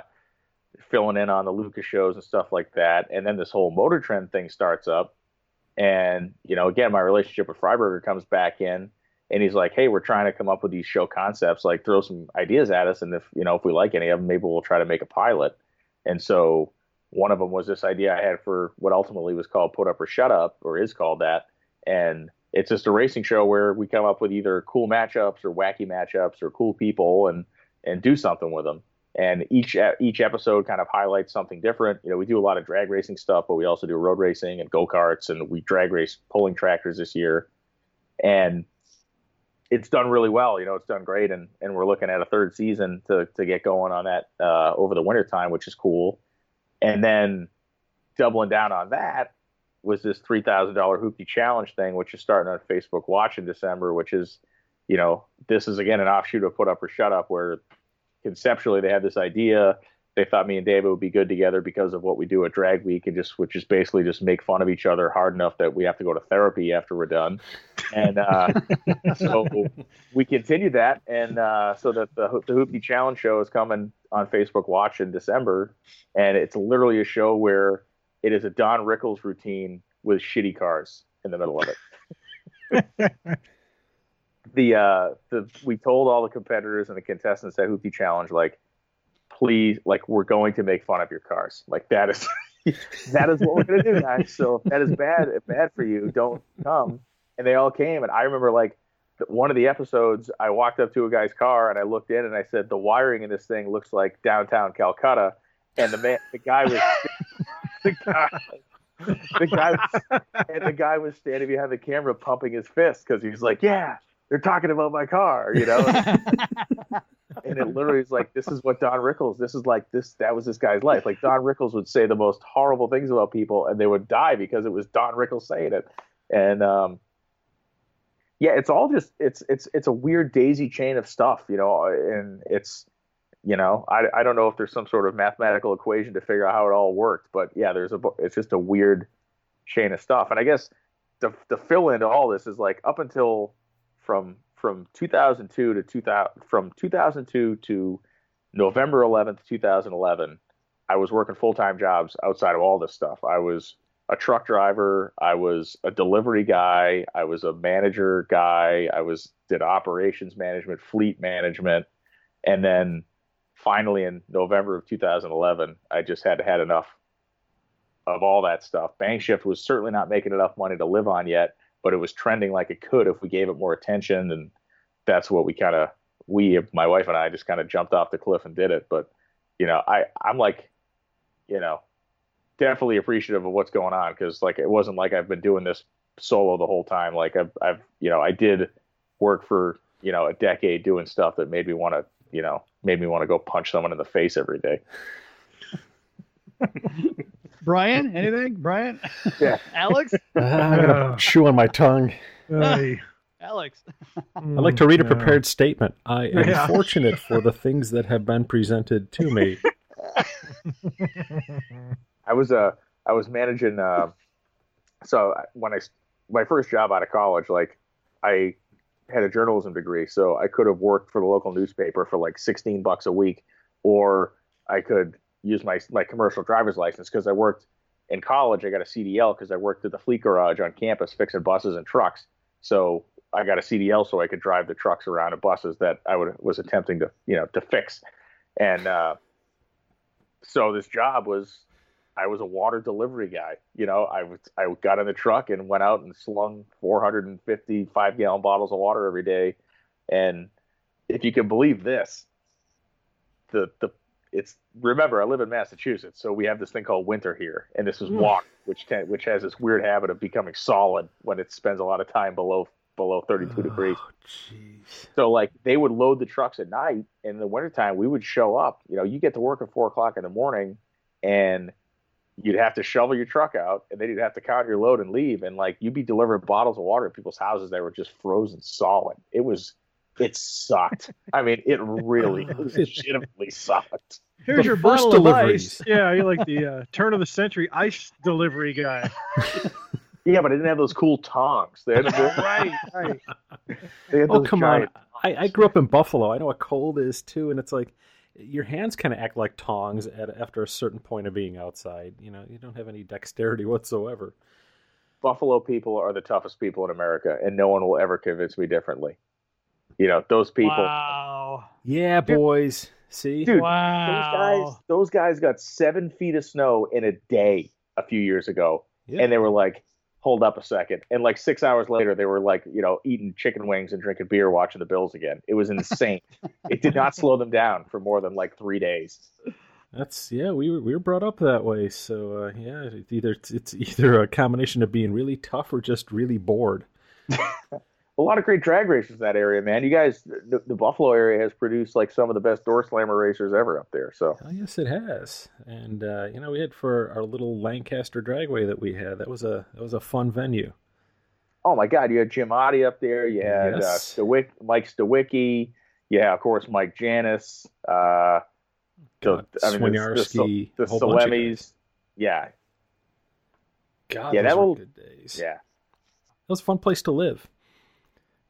filling in on the Lucas shows and stuff like that. And then this whole Motor Trend thing starts up, and you know, again, my relationship with Freiburger comes back in, and he's like, "Hey, we're trying to come up with these show concepts. Like, throw some ideas at us, and if you know, if we like any of them, maybe we'll try to make a pilot." And so one of them was this idea I had for what ultimately was called Put Up or Shut Up, or is called that, and it's just a racing show where we come up with either cool matchups or wacky matchups or cool people and and do something with them and each each episode kind of highlights something different. You know, we do a lot of drag racing stuff, but we also do road racing and go karts, and we drag race pulling tractors this year, and it's done really well. You know, it's done great, and and we're looking at a third season to to get going on that uh, over the winter time, which is cool. And then doubling down on that was this three thousand dollar hoopty challenge thing, which is starting on Facebook Watch in December, which is, you know, this is again an offshoot of Put Up or Shut Up, where conceptually they had this idea. They thought me and David would be good together because of what we do at Drag Week, and just which is basically just make fun of each other hard enough that we have to go to therapy after we're done. And uh, so we continue that, and uh, so that the the Hoopty Challenge show is coming on Facebook Watch in December, and it's literally a show where it is a Don Rickles routine with shitty cars in the middle of it. the uh the we told all the competitors and the contestants at Hoopty Challenge like please like we're going to make fun of your cars. Like that is that is what we're gonna do guys. So if that is bad bad for you don't come. And they all came and I remember like one of the episodes I walked up to a guy's car and I looked in and I said the wiring in this thing looks like downtown Calcutta. And the man the guy was the guy the guy was, and the guy was standing behind the camera pumping his fist because he was like, "Yeah, they're talking about my car, you know. and it literally is like, this is what Don Rickles. This is like this. That was this guy's life. Like Don Rickles would say the most horrible things about people, and they would die because it was Don Rickles saying it. And um, yeah, it's all just it's it's it's a weird daisy chain of stuff, you know. And it's you know, I I don't know if there's some sort of mathematical equation to figure out how it all worked, but yeah, there's a it's just a weird chain of stuff. And I guess the the fill into all this is like up until from from 2002 to 2000 from 2002 to November 11th, 2011. I was working full time jobs outside of all this stuff. I was a truck driver. I was a delivery guy. I was a manager guy. I was did operations management, fleet management, and then finally in November of 2011, I just had had enough of all that stuff. Bang Shift was certainly not making enough money to live on yet, but it was trending like it could if we gave it more attention and that's what we kind of we, my wife and I, just kind of jumped off the cliff and did it. But you know, I I'm like, you know, definitely appreciative of what's going on because like it wasn't like I've been doing this solo the whole time. Like I've I've you know I did work for you know a decade doing stuff that made me want to you know made me want to go punch someone in the face every day. Brian, anything? Brian? Yeah. Alex? I'm gonna chew on my tongue. Hey. Alex. I'd like to read a Yeah. prepared statement. I am Yeah. fortunate for the things that have been presented to me. I was uh I was managing uh, so when I my first job out of college like I had a journalism degree so I could have worked for the local newspaper for like 16 bucks a week or I could use my my commercial driver's license because I worked in college I got a CDL because I worked at the fleet garage on campus fixing buses and trucks so I got a CDL so I could drive the trucks around and buses that I would was attempting to you know to fix and uh, so this job was I was a water delivery guy. You know, I was I got in the truck and went out and slung 455 gallon bottles of water every day. And if you can believe this, the the it's remember I live in Massachusetts, so we have this thing called winter here, and this is Mm. water, which which has this weird habit of becoming solid when it spends a lot of time below below 32 degrees. Oh, jeez. So like they would load the trucks at night. And in the wintertime, we would show up. You know, you get to work at four o'clock in the morning, and you'd have to shovel your truck out, and then you'd have to count your load and leave. And like you'd be delivering bottles of water to people's houses that were just frozen solid. It was, it sucked. I mean, it really legitimately sucked. Here's The your first bottle of ice. Yeah, you're like the uh, turn of the century ice delivery guy. Yeah, but I didn't have those cool tongs. They had, right, right. they had Oh come on! I, I grew up in Buffalo. I know what cold is too, and it's like your hands kind of act like tongs at, after a certain point of being outside. You know, you don't have any dexterity whatsoever. Buffalo people are the toughest people in America, and no one will ever convince me differently. You know, those people. Wow. Yeah, boys. See, Dude, wow. those guys those guys got seven feet of snow in a day a few years ago Yeah. and they were like hold up a second and like six hours later they were like you know eating chicken wings and drinking beer watching the bills again it was insane it did not slow them down for more than like three days That's yeah. We were we were brought up that way. So uh, yeah, it's either it's either a combination of being really tough or just really bored. a lot of great drag racers in that area man you guys the, the buffalo area has produced like some of the best door slammer racers ever up there so Oh, yes, it has. And uh, you know, we had for our little Lancaster Dragway that we had. That was a that was a fun venue. oh my god you had jim Oddie up there you had Yes. uh, Stewick, mike stewicki yeah of course mike janis uh God, I mean, the- the- the a whole bunch of Salemis. Yeah, God, Yeah, that were will- good days. yeah. That was a fun place to live.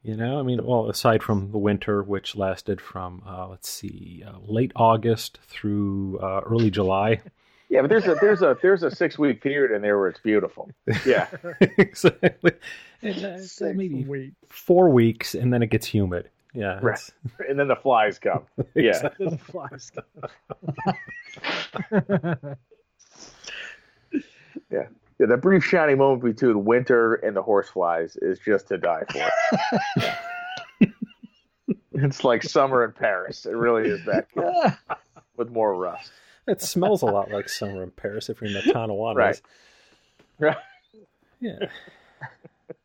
You know, I mean, well, aside from the winter, which lasted from uh, let's see, uh, late August through uh, early July. Yeah, but there's a there's a there's a six week period in there where it's beautiful. Yeah, exactly. And, uh, Six maybe weeks. four weeks, and then it gets humid. Yeah, Right. and then the flies come. Yeah, exactly. The flies. come. yeah. The brief shining moment between winter and the horse flies is just to die for. it's like summer in Paris. It really is that good, with more rust. It smells a lot like summer in Paris if you're in the Tonawanda. Right. Right. Yeah.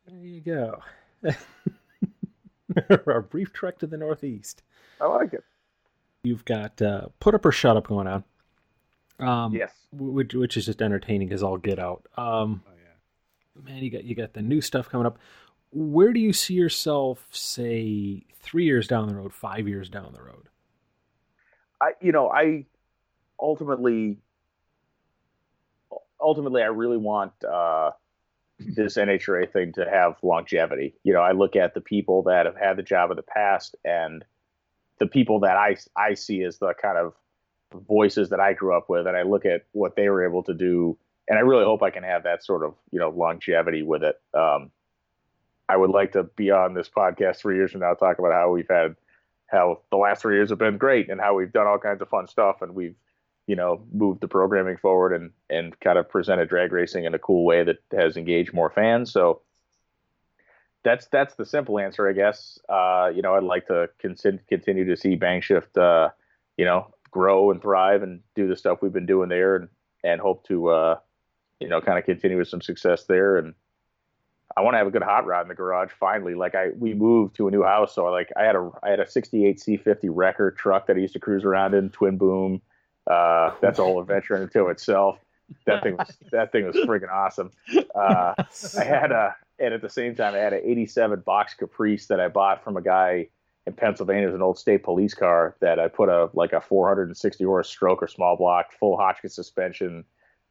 There you go. Our brief trek to the northeast. I like it. You've got uh, put up or shut up going on. Um, Yes. Which, which is just entertaining as all get out. Um, Oh, yeah. man, you got you got the new stuff coming up. Where do you see yourself, say, three years down the road, five years down the road? I you know I ultimately ultimately I really want uh, this NHRA thing to have longevity. You know, I look at the people that have had the job in the past and the people that I I see as the kind of voices that I grew up with, and I look at what they were able to do, and I really hope I can have that sort of you know longevity with it. Um, I would like to be on this podcast three years from now, talk about how we've had how the last three years have been great and how we've done all kinds of fun stuff and we've you know moved the programming forward and and kind of presented drag racing in a cool way that has engaged more fans so that's that's the simple answer, I guess. Uh, you know, I'd like to con- continue to see Bangshift, uh, you know, grow and thrive and do the stuff we've been doing there, and and hope to, uh, you know, kind of continue with some success there. And I want to have a good hot rod in the garage finally. Like I, we moved to a new house, so like I had a I had a '68 C50 wrecker truck that I used to cruise around in, twin boom. Uh, that's a whole adventure in into itself. That thing was that thing was freaking awesome. Uh, I had a and at the same time, I had an 87 box Caprice that I bought from a guy in Pennsylvania. It was an old state police car that I put a like a 460 horse stroke or small block, full Hotchkis suspension,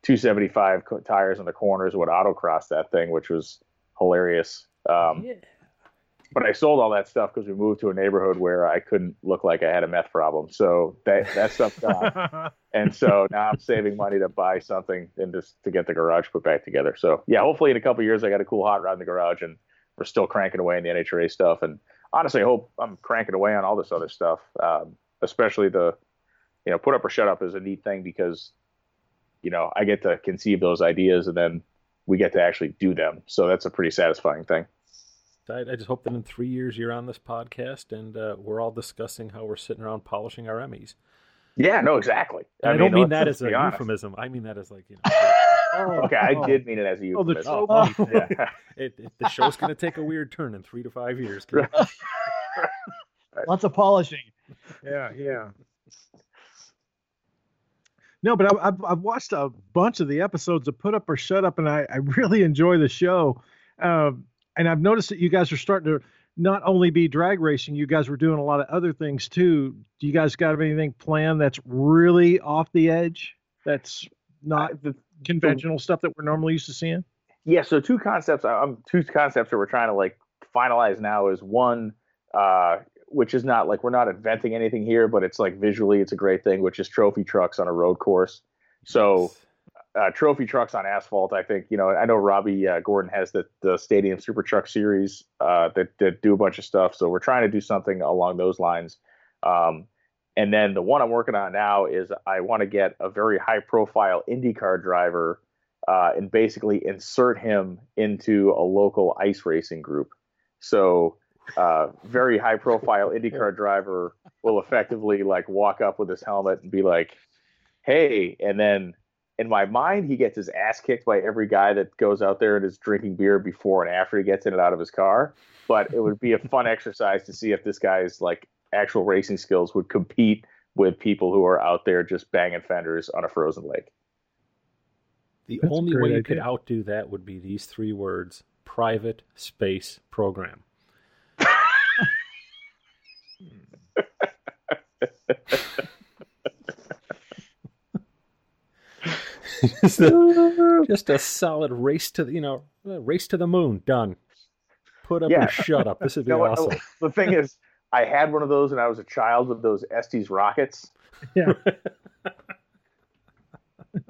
275 tires in the corners would autocross that thing, which was hilarious. Um, yeah but I sold all that stuff because we moved to a neighborhood where I couldn't look like I had a meth problem. So that that stuff gone. and so now I'm saving money to buy something and just to get the garage put back together. So yeah, hopefully in a couple years I got a cool hot rod in the garage and we're still cranking away in the NHRA stuff. And honestly, I hope I'm cranking away on all this other stuff, um, especially the you know put up or shut up is a neat thing because you know I get to conceive those ideas and then we get to actually do them. So that's a pretty satisfying thing. I, I, just hope that in three years you're on this podcast and uh, we're all discussing how we're sitting around polishing our Emmys. Yeah, no, exactly. I, I don't mean that as a euphemism. I mean that as like you know. oh, okay, I did mean it as a euphemism. Oh, the, oh, yeah. it, it, the show's going to take a weird turn in three to five years. Lots of polishing. Yeah, yeah. No, but I, have I've watched a bunch of the episodes of Put Up or Shut Up, and I, I really enjoy the show. Um, and I've noticed that you guys are starting to not only be drag racing, you guys were doing a lot of other things too. Do you guys got anything planned that's really off the edge? That's not the conventional stuff that we're normally used to seeing. Yeah. So two concepts. Um, two concepts that we're trying to like finalize now is one, uh, which is not like we're not inventing anything here, but it's like visually it's a great thing, which is trophy trucks on a road course. So uh, trophy trucks on asphalt. I think you know. I know Robbie uh, Gordon has the the Stadium Super Truck Series uh, that that do a bunch of stuff. So we're trying to do something along those lines. Um, and then the one I'm working on now is I want to get a very high profile IndyCar driver uh, and basically insert him into a local ice racing group. So uh, very high profile IndyCar driver will effectively like walk up with his helmet and be like, "Hey," and then in my mind, he gets his ass kicked by every guy that goes out there and is drinking beer before and after he gets in and out of his car. But it would be a fun exercise to see if this guy is like actual racing skills would compete with people who are out there just banging fenders on a frozen lake. The That's only way you idea. could outdo that would be these three words private space program. just, a, just a solid race to the, you know race to the moon. Done. Put up yeah. or shut up. This would be awesome. The thing is, I had one of those when I was a child with those Estes rockets. Yeah.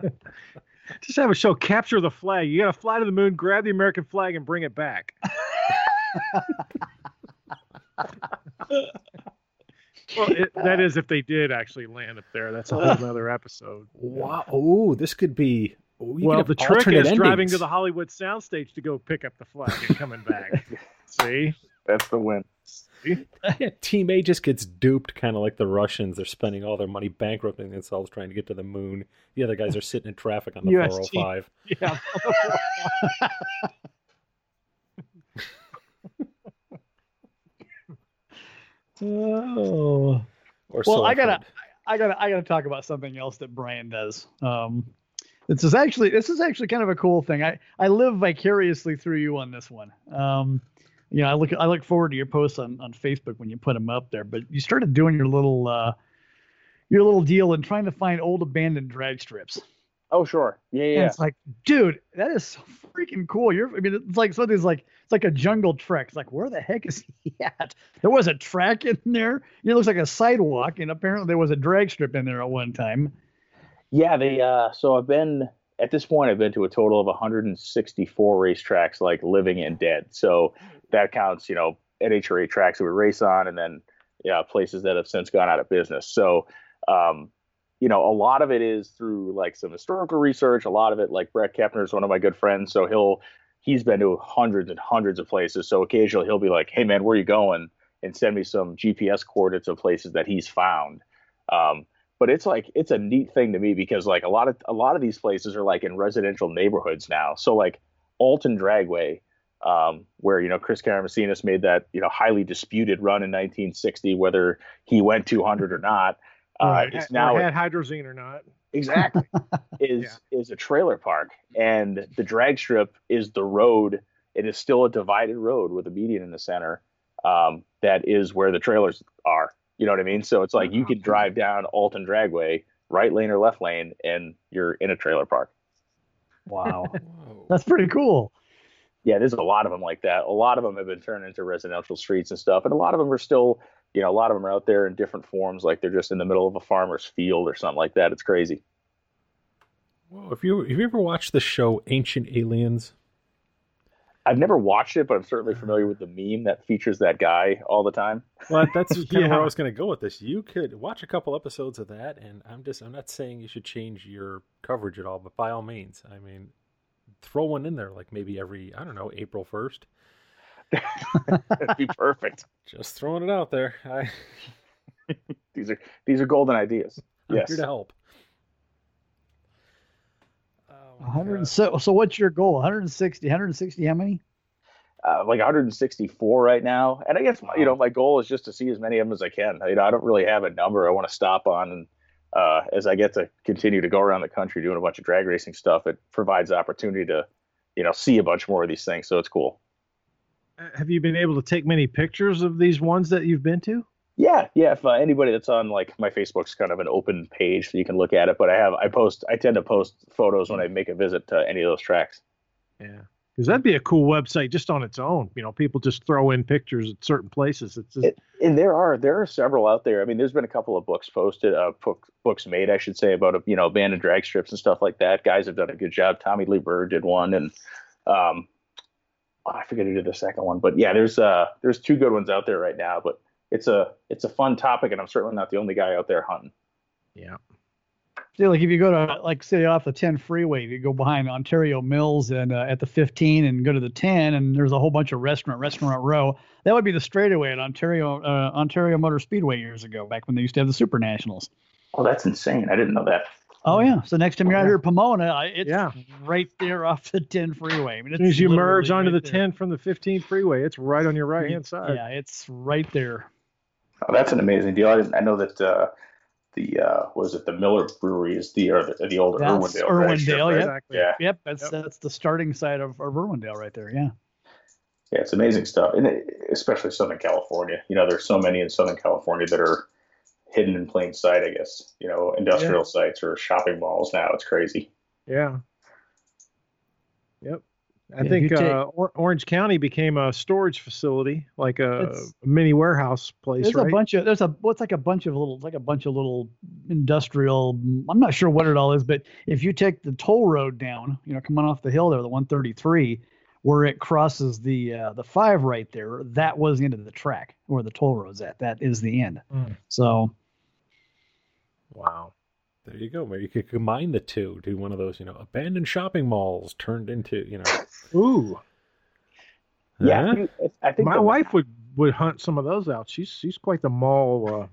just have a show. Capture the flag. You got to fly to the moon, grab the American flag, and bring it back. well, it, that is if they did actually land up there. That's a whole other episode. Wow! Oh, this could be. well, the trick is endings. driving to the Hollywood soundstage to go pick up the flag and coming back. See, that's the win. yeah, Team A just gets duped, kind of like the Russians. They're spending all their money bankrupting themselves trying to get to the moon. The other guys are sitting in traffic on the US 405. Yeah. Oh. Or well, I gotta, I gotta, I gotta talk about something else that Brian does. Um, this is actually, this is actually kind of a cool thing. I, I live vicariously through you on this one. Um, you know, I look, I look forward to your posts on, on Facebook when you put them up there. But you started doing your little, uh, your little deal and trying to find old abandoned drag strips. Oh sure, yeah, yeah. And it's like, dude, that is so freaking cool. You're, I mean, it's like something's like it's like a jungle trek. It's like, where the heck is he at? There was a track in there. It looks like a sidewalk, and apparently there was a drag strip in there at one time. Yeah, they. Uh, so I've been at this point. I've been to a total of 164 racetracks, like living and dead. So that counts, you know, NHRA tracks that we race on, and then yeah, places that have since gone out of business. So. Um, you know, a lot of it is through like some historical research. A lot of it, like Bret Kepner is one of my good friends, so he'll he's been to hundreds and hundreds of places. So occasionally he'll be like, "Hey man, where are you going?" and send me some GPS coordinates of places that he's found. Um, but it's like it's a neat thing to me because like a lot of a lot of these places are like in residential neighborhoods now. So like Alton Dragway, um, where you know Chris Karamesines made that you know highly disputed run in 1960, whether he went 200 or not. Uh, Right. it's Had- now or had hydrazine or not. exactly is is a trailer park, and the drag strip is the road. It is still a divided road with a median in the center. Um, that is where the trailers are. You know what I mean? So it's like you mm-hmm. could drive down Alton Dragway, right lane or left lane, and you're in a trailer park. Wow, that's pretty cool. yeah, there's a lot of them like that. A lot of them have been turned into residential streets and stuff, and a lot of them are still, you know, a lot of them are out there in different forms, like they're just in the middle of a farmer's field or something like that. It's crazy. Whoa. If you have you ever watched the show Ancient Aliens? I've never watched it, but I'm certainly familiar with the meme that features that guy all the time. Well, that's kind of where I was going to go with this. You could watch a couple episodes of that, and I'm just I'm not saying you should change your coverage at all, but by all means, I mean, throw one in there, like maybe every I don't know April first. That'd be perfect. Just throwing it out there. I, These are these are golden ideas. I'm Yes. here to help. Oh, my 100 God. so so what's your goal 160 160 how many Uh, like 164 right now, and I guess you know my goal is just to see as many of them as I can. You know, I don't really have a number I want to stop on, and uh, as I get to continue to go around the country doing a bunch of drag racing stuff, it provides the opportunity to, you know, see a bunch more of these things. So it's cool. Uh, Have you been able to take many pictures of these ones that you've been to? Yeah, yeah. If uh, anybody that's on like my Facebook's kind of an open page, so you can look at it. But I have I post I tend to post photos when I make a visit to any of those tracks. Yeah. Because that'd be a cool website just on its own. You know, people just throw in pictures at certain places. It's just, It- and there are there are several out there. I mean, there's been a couple of books posted, uh, book, books made, I should say, about you know abandoned drag strips and stuff like that. Guys have done a good job. Tommy Lee Byrd did one, and um, oh, I forget who did the second one, but yeah, there's uh there's two good ones out there right now. But it's a it's a fun topic, and I'm certainly not the only guy out there hunting. yeah. See, like if you go to like say off the 10 freeway, you go behind Ontario Mills and uh, at the 15 and go to the 10, and there's a whole bunch of restaurant restaurant row. That would be the straightaway at Ontario uh, Ontario Motor Speedway years ago, back when they used to have the Super Nationals. Oh, that's insane! I didn't know that. Oh yeah. So next time you're out here at Pomona, it's Yeah. right there off the 10 freeway. I mean, As it's soon as you merge onto right the there. 10 from the 15 freeway, it's right on your right hand side. Yeah, it's right there. Oh, that's an amazing deal. I didn't. I know that uh, the uh, was it the Miller Brewery is the or the, the old That's Irwindale. drag Irwindale, right? yep. Exactly. Yeah. Yep, that's Yep. that's the starting side of, of Irwindale right there. Yeah. Yeah, it's amazing stuff, and it, especially Southern California. You know, there's so many in Southern California that are hidden in plain sight. I guess you know, industrial sites or shopping malls now. It's crazy. Yeah. Yep. I Yeah, think take- uh, or- Orange County became a storage facility, like a mini warehouse place, There's right? a bunch of there's a what's like a bunch of little like a bunch of little industrial. I'm not sure what it all is, but if you take the toll road down, you know, coming off the hill there, the 133, where it crosses the uh, the five right there, that was the end of the track where the toll road's at. That is the end. Mm. So wow. There you go. Maybe you could combine the two. Do one of those, you know, abandoned shopping malls turned into, you know. Ooh, Yeah, Huh? I think my wife would would hunt some of those out. She's she's quite the mall.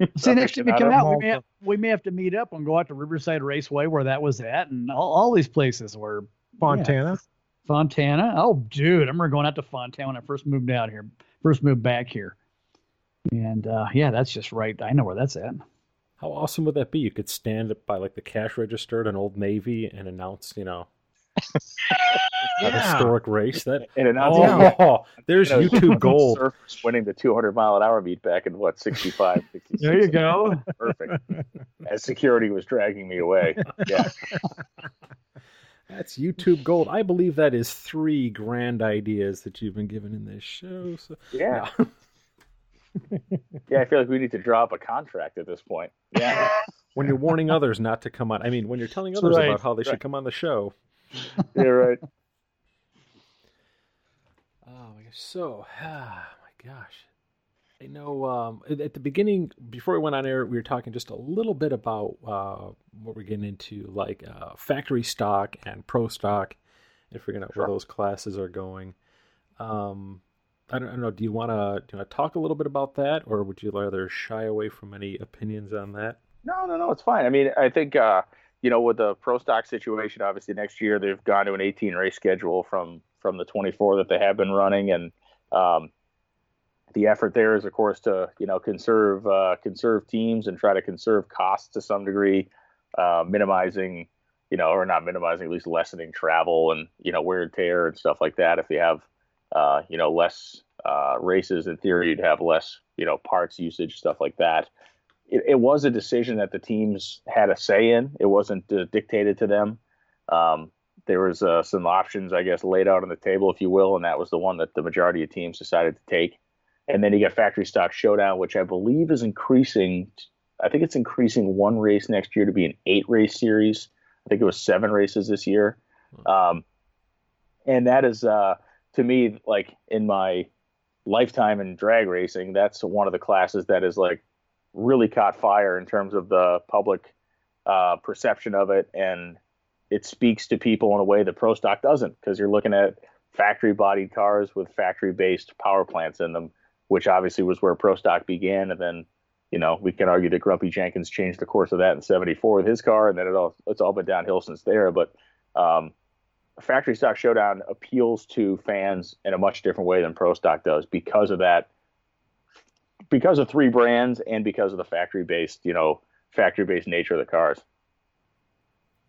Uh, see, next time you come out, we may have, we may have to meet up and go out to Riverside Raceway where that was at, and all, all these places where Fontana. Fontana. Oh, dude, I remember going out to Fontana when I first moved out here, first moved back here. And uh, yeah, that's just right. I know where that's at. How awesome would that be? You could stand up by like the cash register at an old Navy and announce, you know, a Yeah. historic race. That and announce oh, there's you know, YouTube gold. surfers winning the 200 mile an hour meet back in what 65, 66. There you go. Perfect. As security was dragging me away. Yeah. That's YouTube gold. I believe that is three grand ideas that you've been given in this show. So Yeah. Yeah. I feel like we need to draw up a contract at this point. Yeah. when you're warning others not to come on, I mean, when you're telling others right. about how they should come on the show. Yeah. Right. Oh my gosh. So, ah, my gosh. I know um, at at the beginning, before we went on air, we were talking just a little bit about uh, what we're getting into, like uh, factory stock and pro stock. and figuring out sure. where those classes are going. Um, I don't, I don't know. Do you want to talk a little bit about that, or would you rather shy away from any opinions on that? No, no, no. It's fine. I mean, I think uh, you know with the pro stock situation, obviously next year they've gone to an 18 race schedule from from the 24 that they have been running, and um, the effort there is, of course, to you know conserve uh, conserve teams and try to conserve costs to some degree, uh, minimizing you know, or not minimizing, at least lessening travel and you know wear and tear and stuff like that. If you have uh, you know less uh, races, in theory, you'd have less you know parts usage, stuff like that. It, it was a decision that the teams had a say in. It wasn't uh, dictated to them. Um, there was uh, some options, I guess, laid out on the table, if you will, and that was the one that the majority of teams decided to take. And then you got Factory Stock Showdown, which I believe is increasing. I think it's increasing one race next year to be an eight race series. I think it was seven races this year. Hmm. Um, and that is, uh, to me, like in my lifetime in drag racing, that's one of the classes that is like really caught fire in terms of the public uh, perception of it. And it speaks to people in a way that Pro Stock doesn't, because you're looking at factory bodied cars with factory based power plants in them, which obviously was where Pro Stock began. And then, you know, we can argue that Grumpy Jenkins changed the course of that in 74 with his car, and then it all, it's all been downhill since there. But um, Factory Stock Showdown appeals to fans in a much different way than Pro Stock does because of that, because of three brands and because of the factory based, you know, factory based nature of the cars.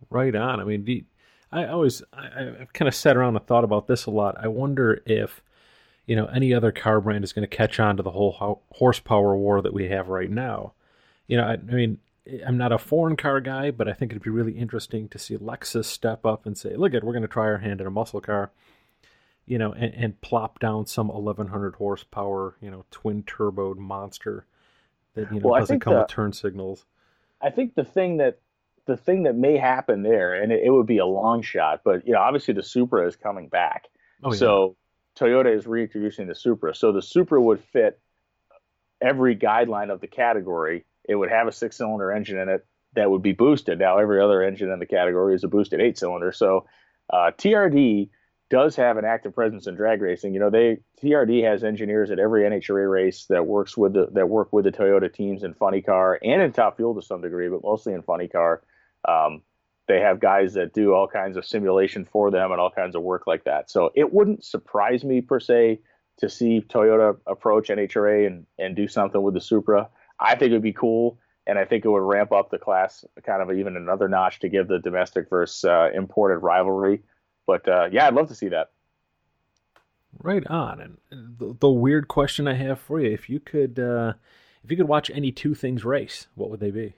Right on. I mean, I always I, I've kind of sat around and thought about this a lot. I wonder if you know any other car brand is going to catch on to the whole horsepower war that we have right now. You know, I, I mean, I'm not a foreign car guy, but I think it'd be really interesting to see Lexus step up and say, "Look, at we're going to try our hand at a muscle car." You know, and, and plop down some 1100 horsepower, you know, twin turboed monster that you know well, doesn't come the, with turn signals. I think the thing that the thing that may happen there, and it, it, would be a long shot, but you know, obviously the Supra is coming back. Oh, yeah. So Toyota is reintroducing the Supra. So the Supra would fit every guideline of the category. It would have a six cylinder engine in it that would be boosted. Now every other engine in the category is a boosted eight cylinder. So uh, TRD does have an active presence in drag racing. You know, they TRD has engineers at every NHRA race that works with the that work with the Toyota teams in funny car and in top fuel to some degree, but mostly in funny car. Um, they have guys that do all kinds of simulation for them and all kinds of work like that. So it wouldn't surprise me per se to see Toyota approach NHRA and, and do something with the Supra. I think it would be cool, and I think it would ramp up the class kind of even another notch to give the domestic versus uh, imported rivalry. But uh, yeah, I'd love to see that. Right on. And the, the, weird question I have for you: if you could, uh, if you could watch any two things race, what would they be?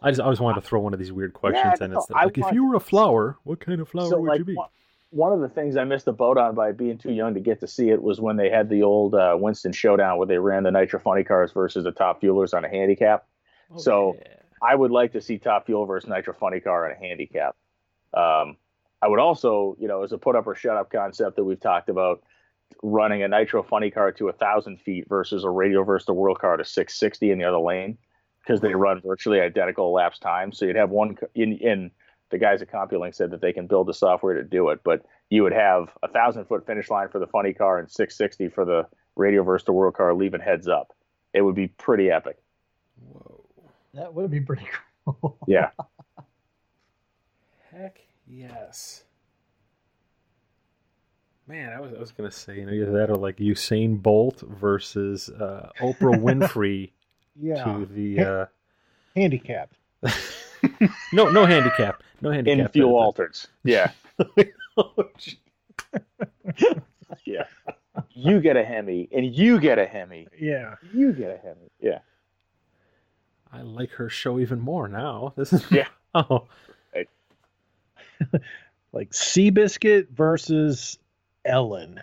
I just always wanted to throw one of these weird questions yeah, in. It's like, if you were a flower, what kind of flower so, would like, you be? One of the things I missed the boat on by being too young to get to see it was when they had the old uh, Winston Showdown where they ran the Nitro Funny cars versus the Top Fuelers on a handicap. Oh, so yeah. I would like to see Top Fuel versus Nitro Funny car on a handicap. Um, I would also, you know, as a put up or shut up concept that we've talked about, running a Nitro Funny car to a thousand feet versus a Radial versus the World car to 660 in the other lane because they run virtually identical elapsed times. So you'd have one in, in the guys at CompuLink said that they can build the software to do it, but you would have a thousand foot finish line for the funny car and 660 for the radial versus the World car, leaving heads up. It would be pretty epic. Whoa, that would be pretty cool. yeah. Heck yes. Man, I was I was gonna say, you know, either that or like Usain Bolt versus uh, Oprah Winfrey yeah. to the uh, handicap. no, no handicap, no handicap. In fuel altereds. Yeah. yeah. You get a Hemi, and you get a Hemi. Yeah. You get a Hemi. Yeah. I like her show even more now. This is yeah. Oh. Right. like Seabiscuit versus Ellen.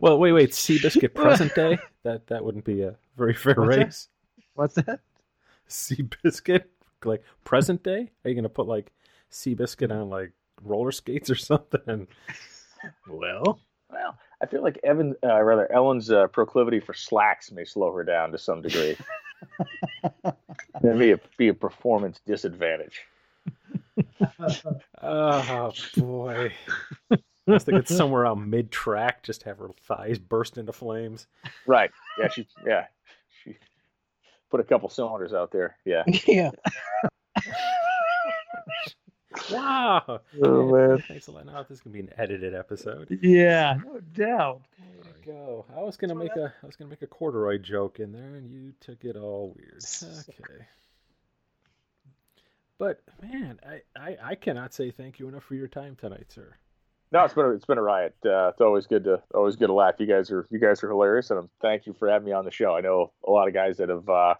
well, wait, wait. Seabiscuit present day? That that wouldn't be a very fair What's race. That? What's that? Sea biscuit, like present day? Are you gonna put like Seabiscuit on like roller skates or something? well, well, I feel like Evan, uh, rather Ellen's uh, proclivity for slacks may slow her down to some degree. Be a be a performance disadvantage. oh boy. I was thinking somewhere on mid track, just have her thighs burst into flames. Right. Yeah, she yeah. She put a couple cylinders out there. Yeah. Yeah. Wow. Oh man. Thanks a lot. Now this is gonna be an edited episode. Yeah, no doubt. There you go. I was gonna make a I was gonna make a corduroy joke in there, and you took it all weird. Okay. But man, I, I, I cannot say thank you enough for your time tonight, sir. No, it's been a, it's been a riot. Uh, it's always good to always good to laugh. You guys are you guys are hilarious, and thank you for having me on the show. I know a lot of guys that have uh,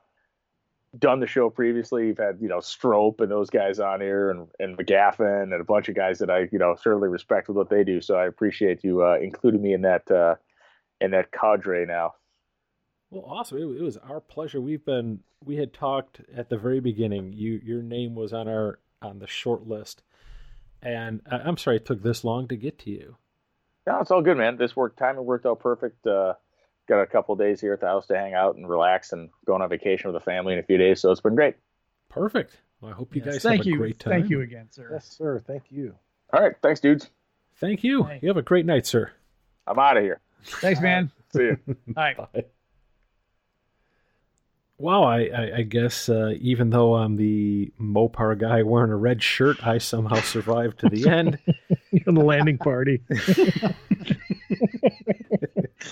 done the show previously. You've had you know Strope and those guys on here, and and McGaffin, and a bunch of guys that I you know certainly respect with what they do. So I appreciate you uh, including me in that uh, in that cadre now. Well, awesome. It was our pleasure. We've been we had talked at the very beginning. You your name was on our on the short list, and I, I'm sorry it took this long to get to you. No, it's all good, man. This work timing worked out perfect. Uh, got a couple of days here at the house to hang out and relax, and going on vacation with the family in a few days. So it's been great. Perfect. Well, I hope you Yes, guys thank have a you. great time. Thank you again, sir. Yes, sir. Thank you. All right, thanks, dudes. Thank you. Thanks. You have a great night, sir. I'm out of here. Thanks, man. See you. All right. Bye. Wow, I, I, I guess uh, even though I'm the Mopar guy wearing a red shirt, I somehow survived to the end. On the landing party.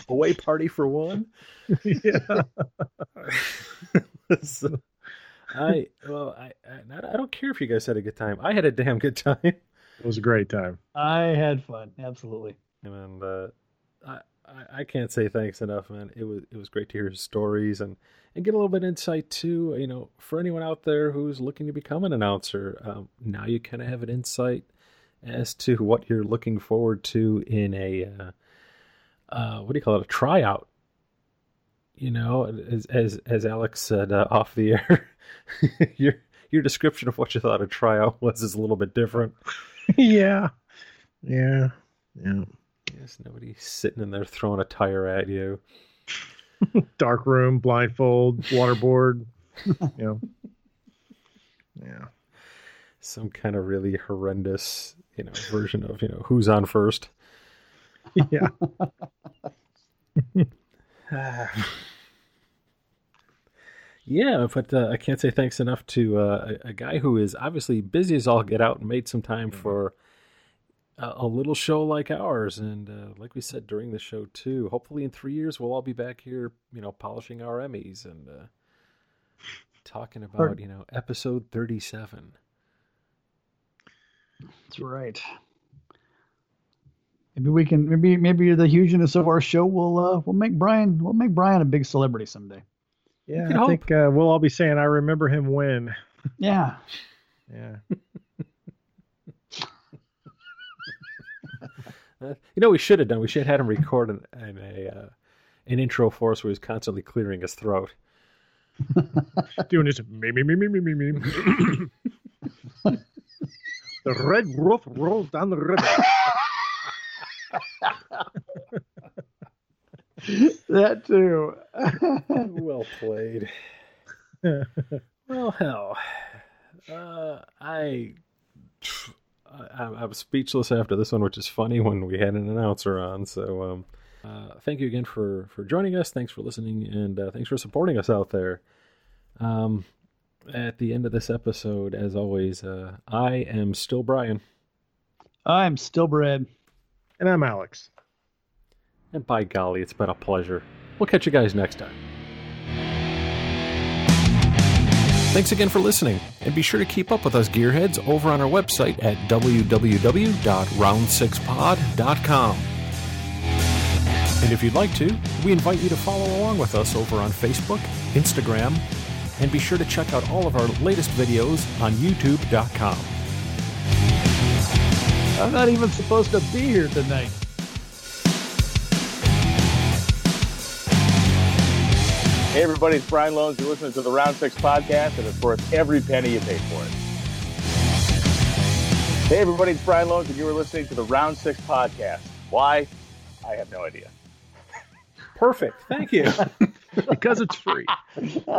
Away party for one. yeah. So, I well, I, I I don't care if you guys had a good time. I had a damn good time, It was a great time. I had fun. Absolutely. and uh, I I- I can't say thanks enough, man. It was it was great to hear his stories and and get a little bit of insight too. You know, for anyone out there who's looking to become an announcer, um, now you kind of have an insight as to what you're looking forward to in a uh, uh, what do you call it, a tryout. You know, as as as Alex said uh, off the air, your your description of what you thought a tryout was is a little bit different. yeah. Yeah. Yeah. Yes, nobody's sitting in there throwing a tire at you. Dark room, blindfold, waterboard. you know. Yeah. Some kind of really horrendous, you know, version of you know who's on first. Yeah. yeah, but uh, I can't say thanks enough to uh, a, a guy who is obviously busy as all get out and made some time for a, a little show like ours. And uh, like we said during the show too, hopefully in three years we'll all be back here, you know, polishing our Emmys and uh, talking about you know episode thirty-seven. That's right. Maybe we can. Maybe maybe the hugeness of our show will uh, will make Brian we'll make Brian a big celebrity someday. Yeah. can I think uh, we'll all be saying, I remember him when. Yeah. Yeah. Uh, you know, we should have done. We should have had him record an an, a, uh, an intro for us where he's constantly clearing his throat. Doing his Me, me, me, me, me, me, me. the red roof rolls down the river. that too. well played. well, hell, uh, I, I I'm speechless after this one, which is funny when we had an announcer on. So, um, uh, thank you again for for joining us. Thanks for listening, and uh, thanks for supporting us out there. Um, at the end of this episode, as always, uh, I am still Brian, I'm still Brad. And I'm Alex. and by golly, it's been a pleasure. We'll catch you guys next time. Thanks again for listening, and be sure to keep up with us gearheads over on our website at www.round6pod.com. And if you'd like to, we invite you to follow along with us over on Facebook, Instagram, and be sure to check out all of our latest videos on youtube.com. I'm not even supposed to be here tonight. Hey, everybody, it's Brian Lohnes. You're listening to the Round Six podcast, and it's worth every penny you pay for it. Hey, everybody, it's Brian Lohnes, and you are listening to the Round Six podcast. Why? I have no idea. Perfect. Thank you. Because it's free.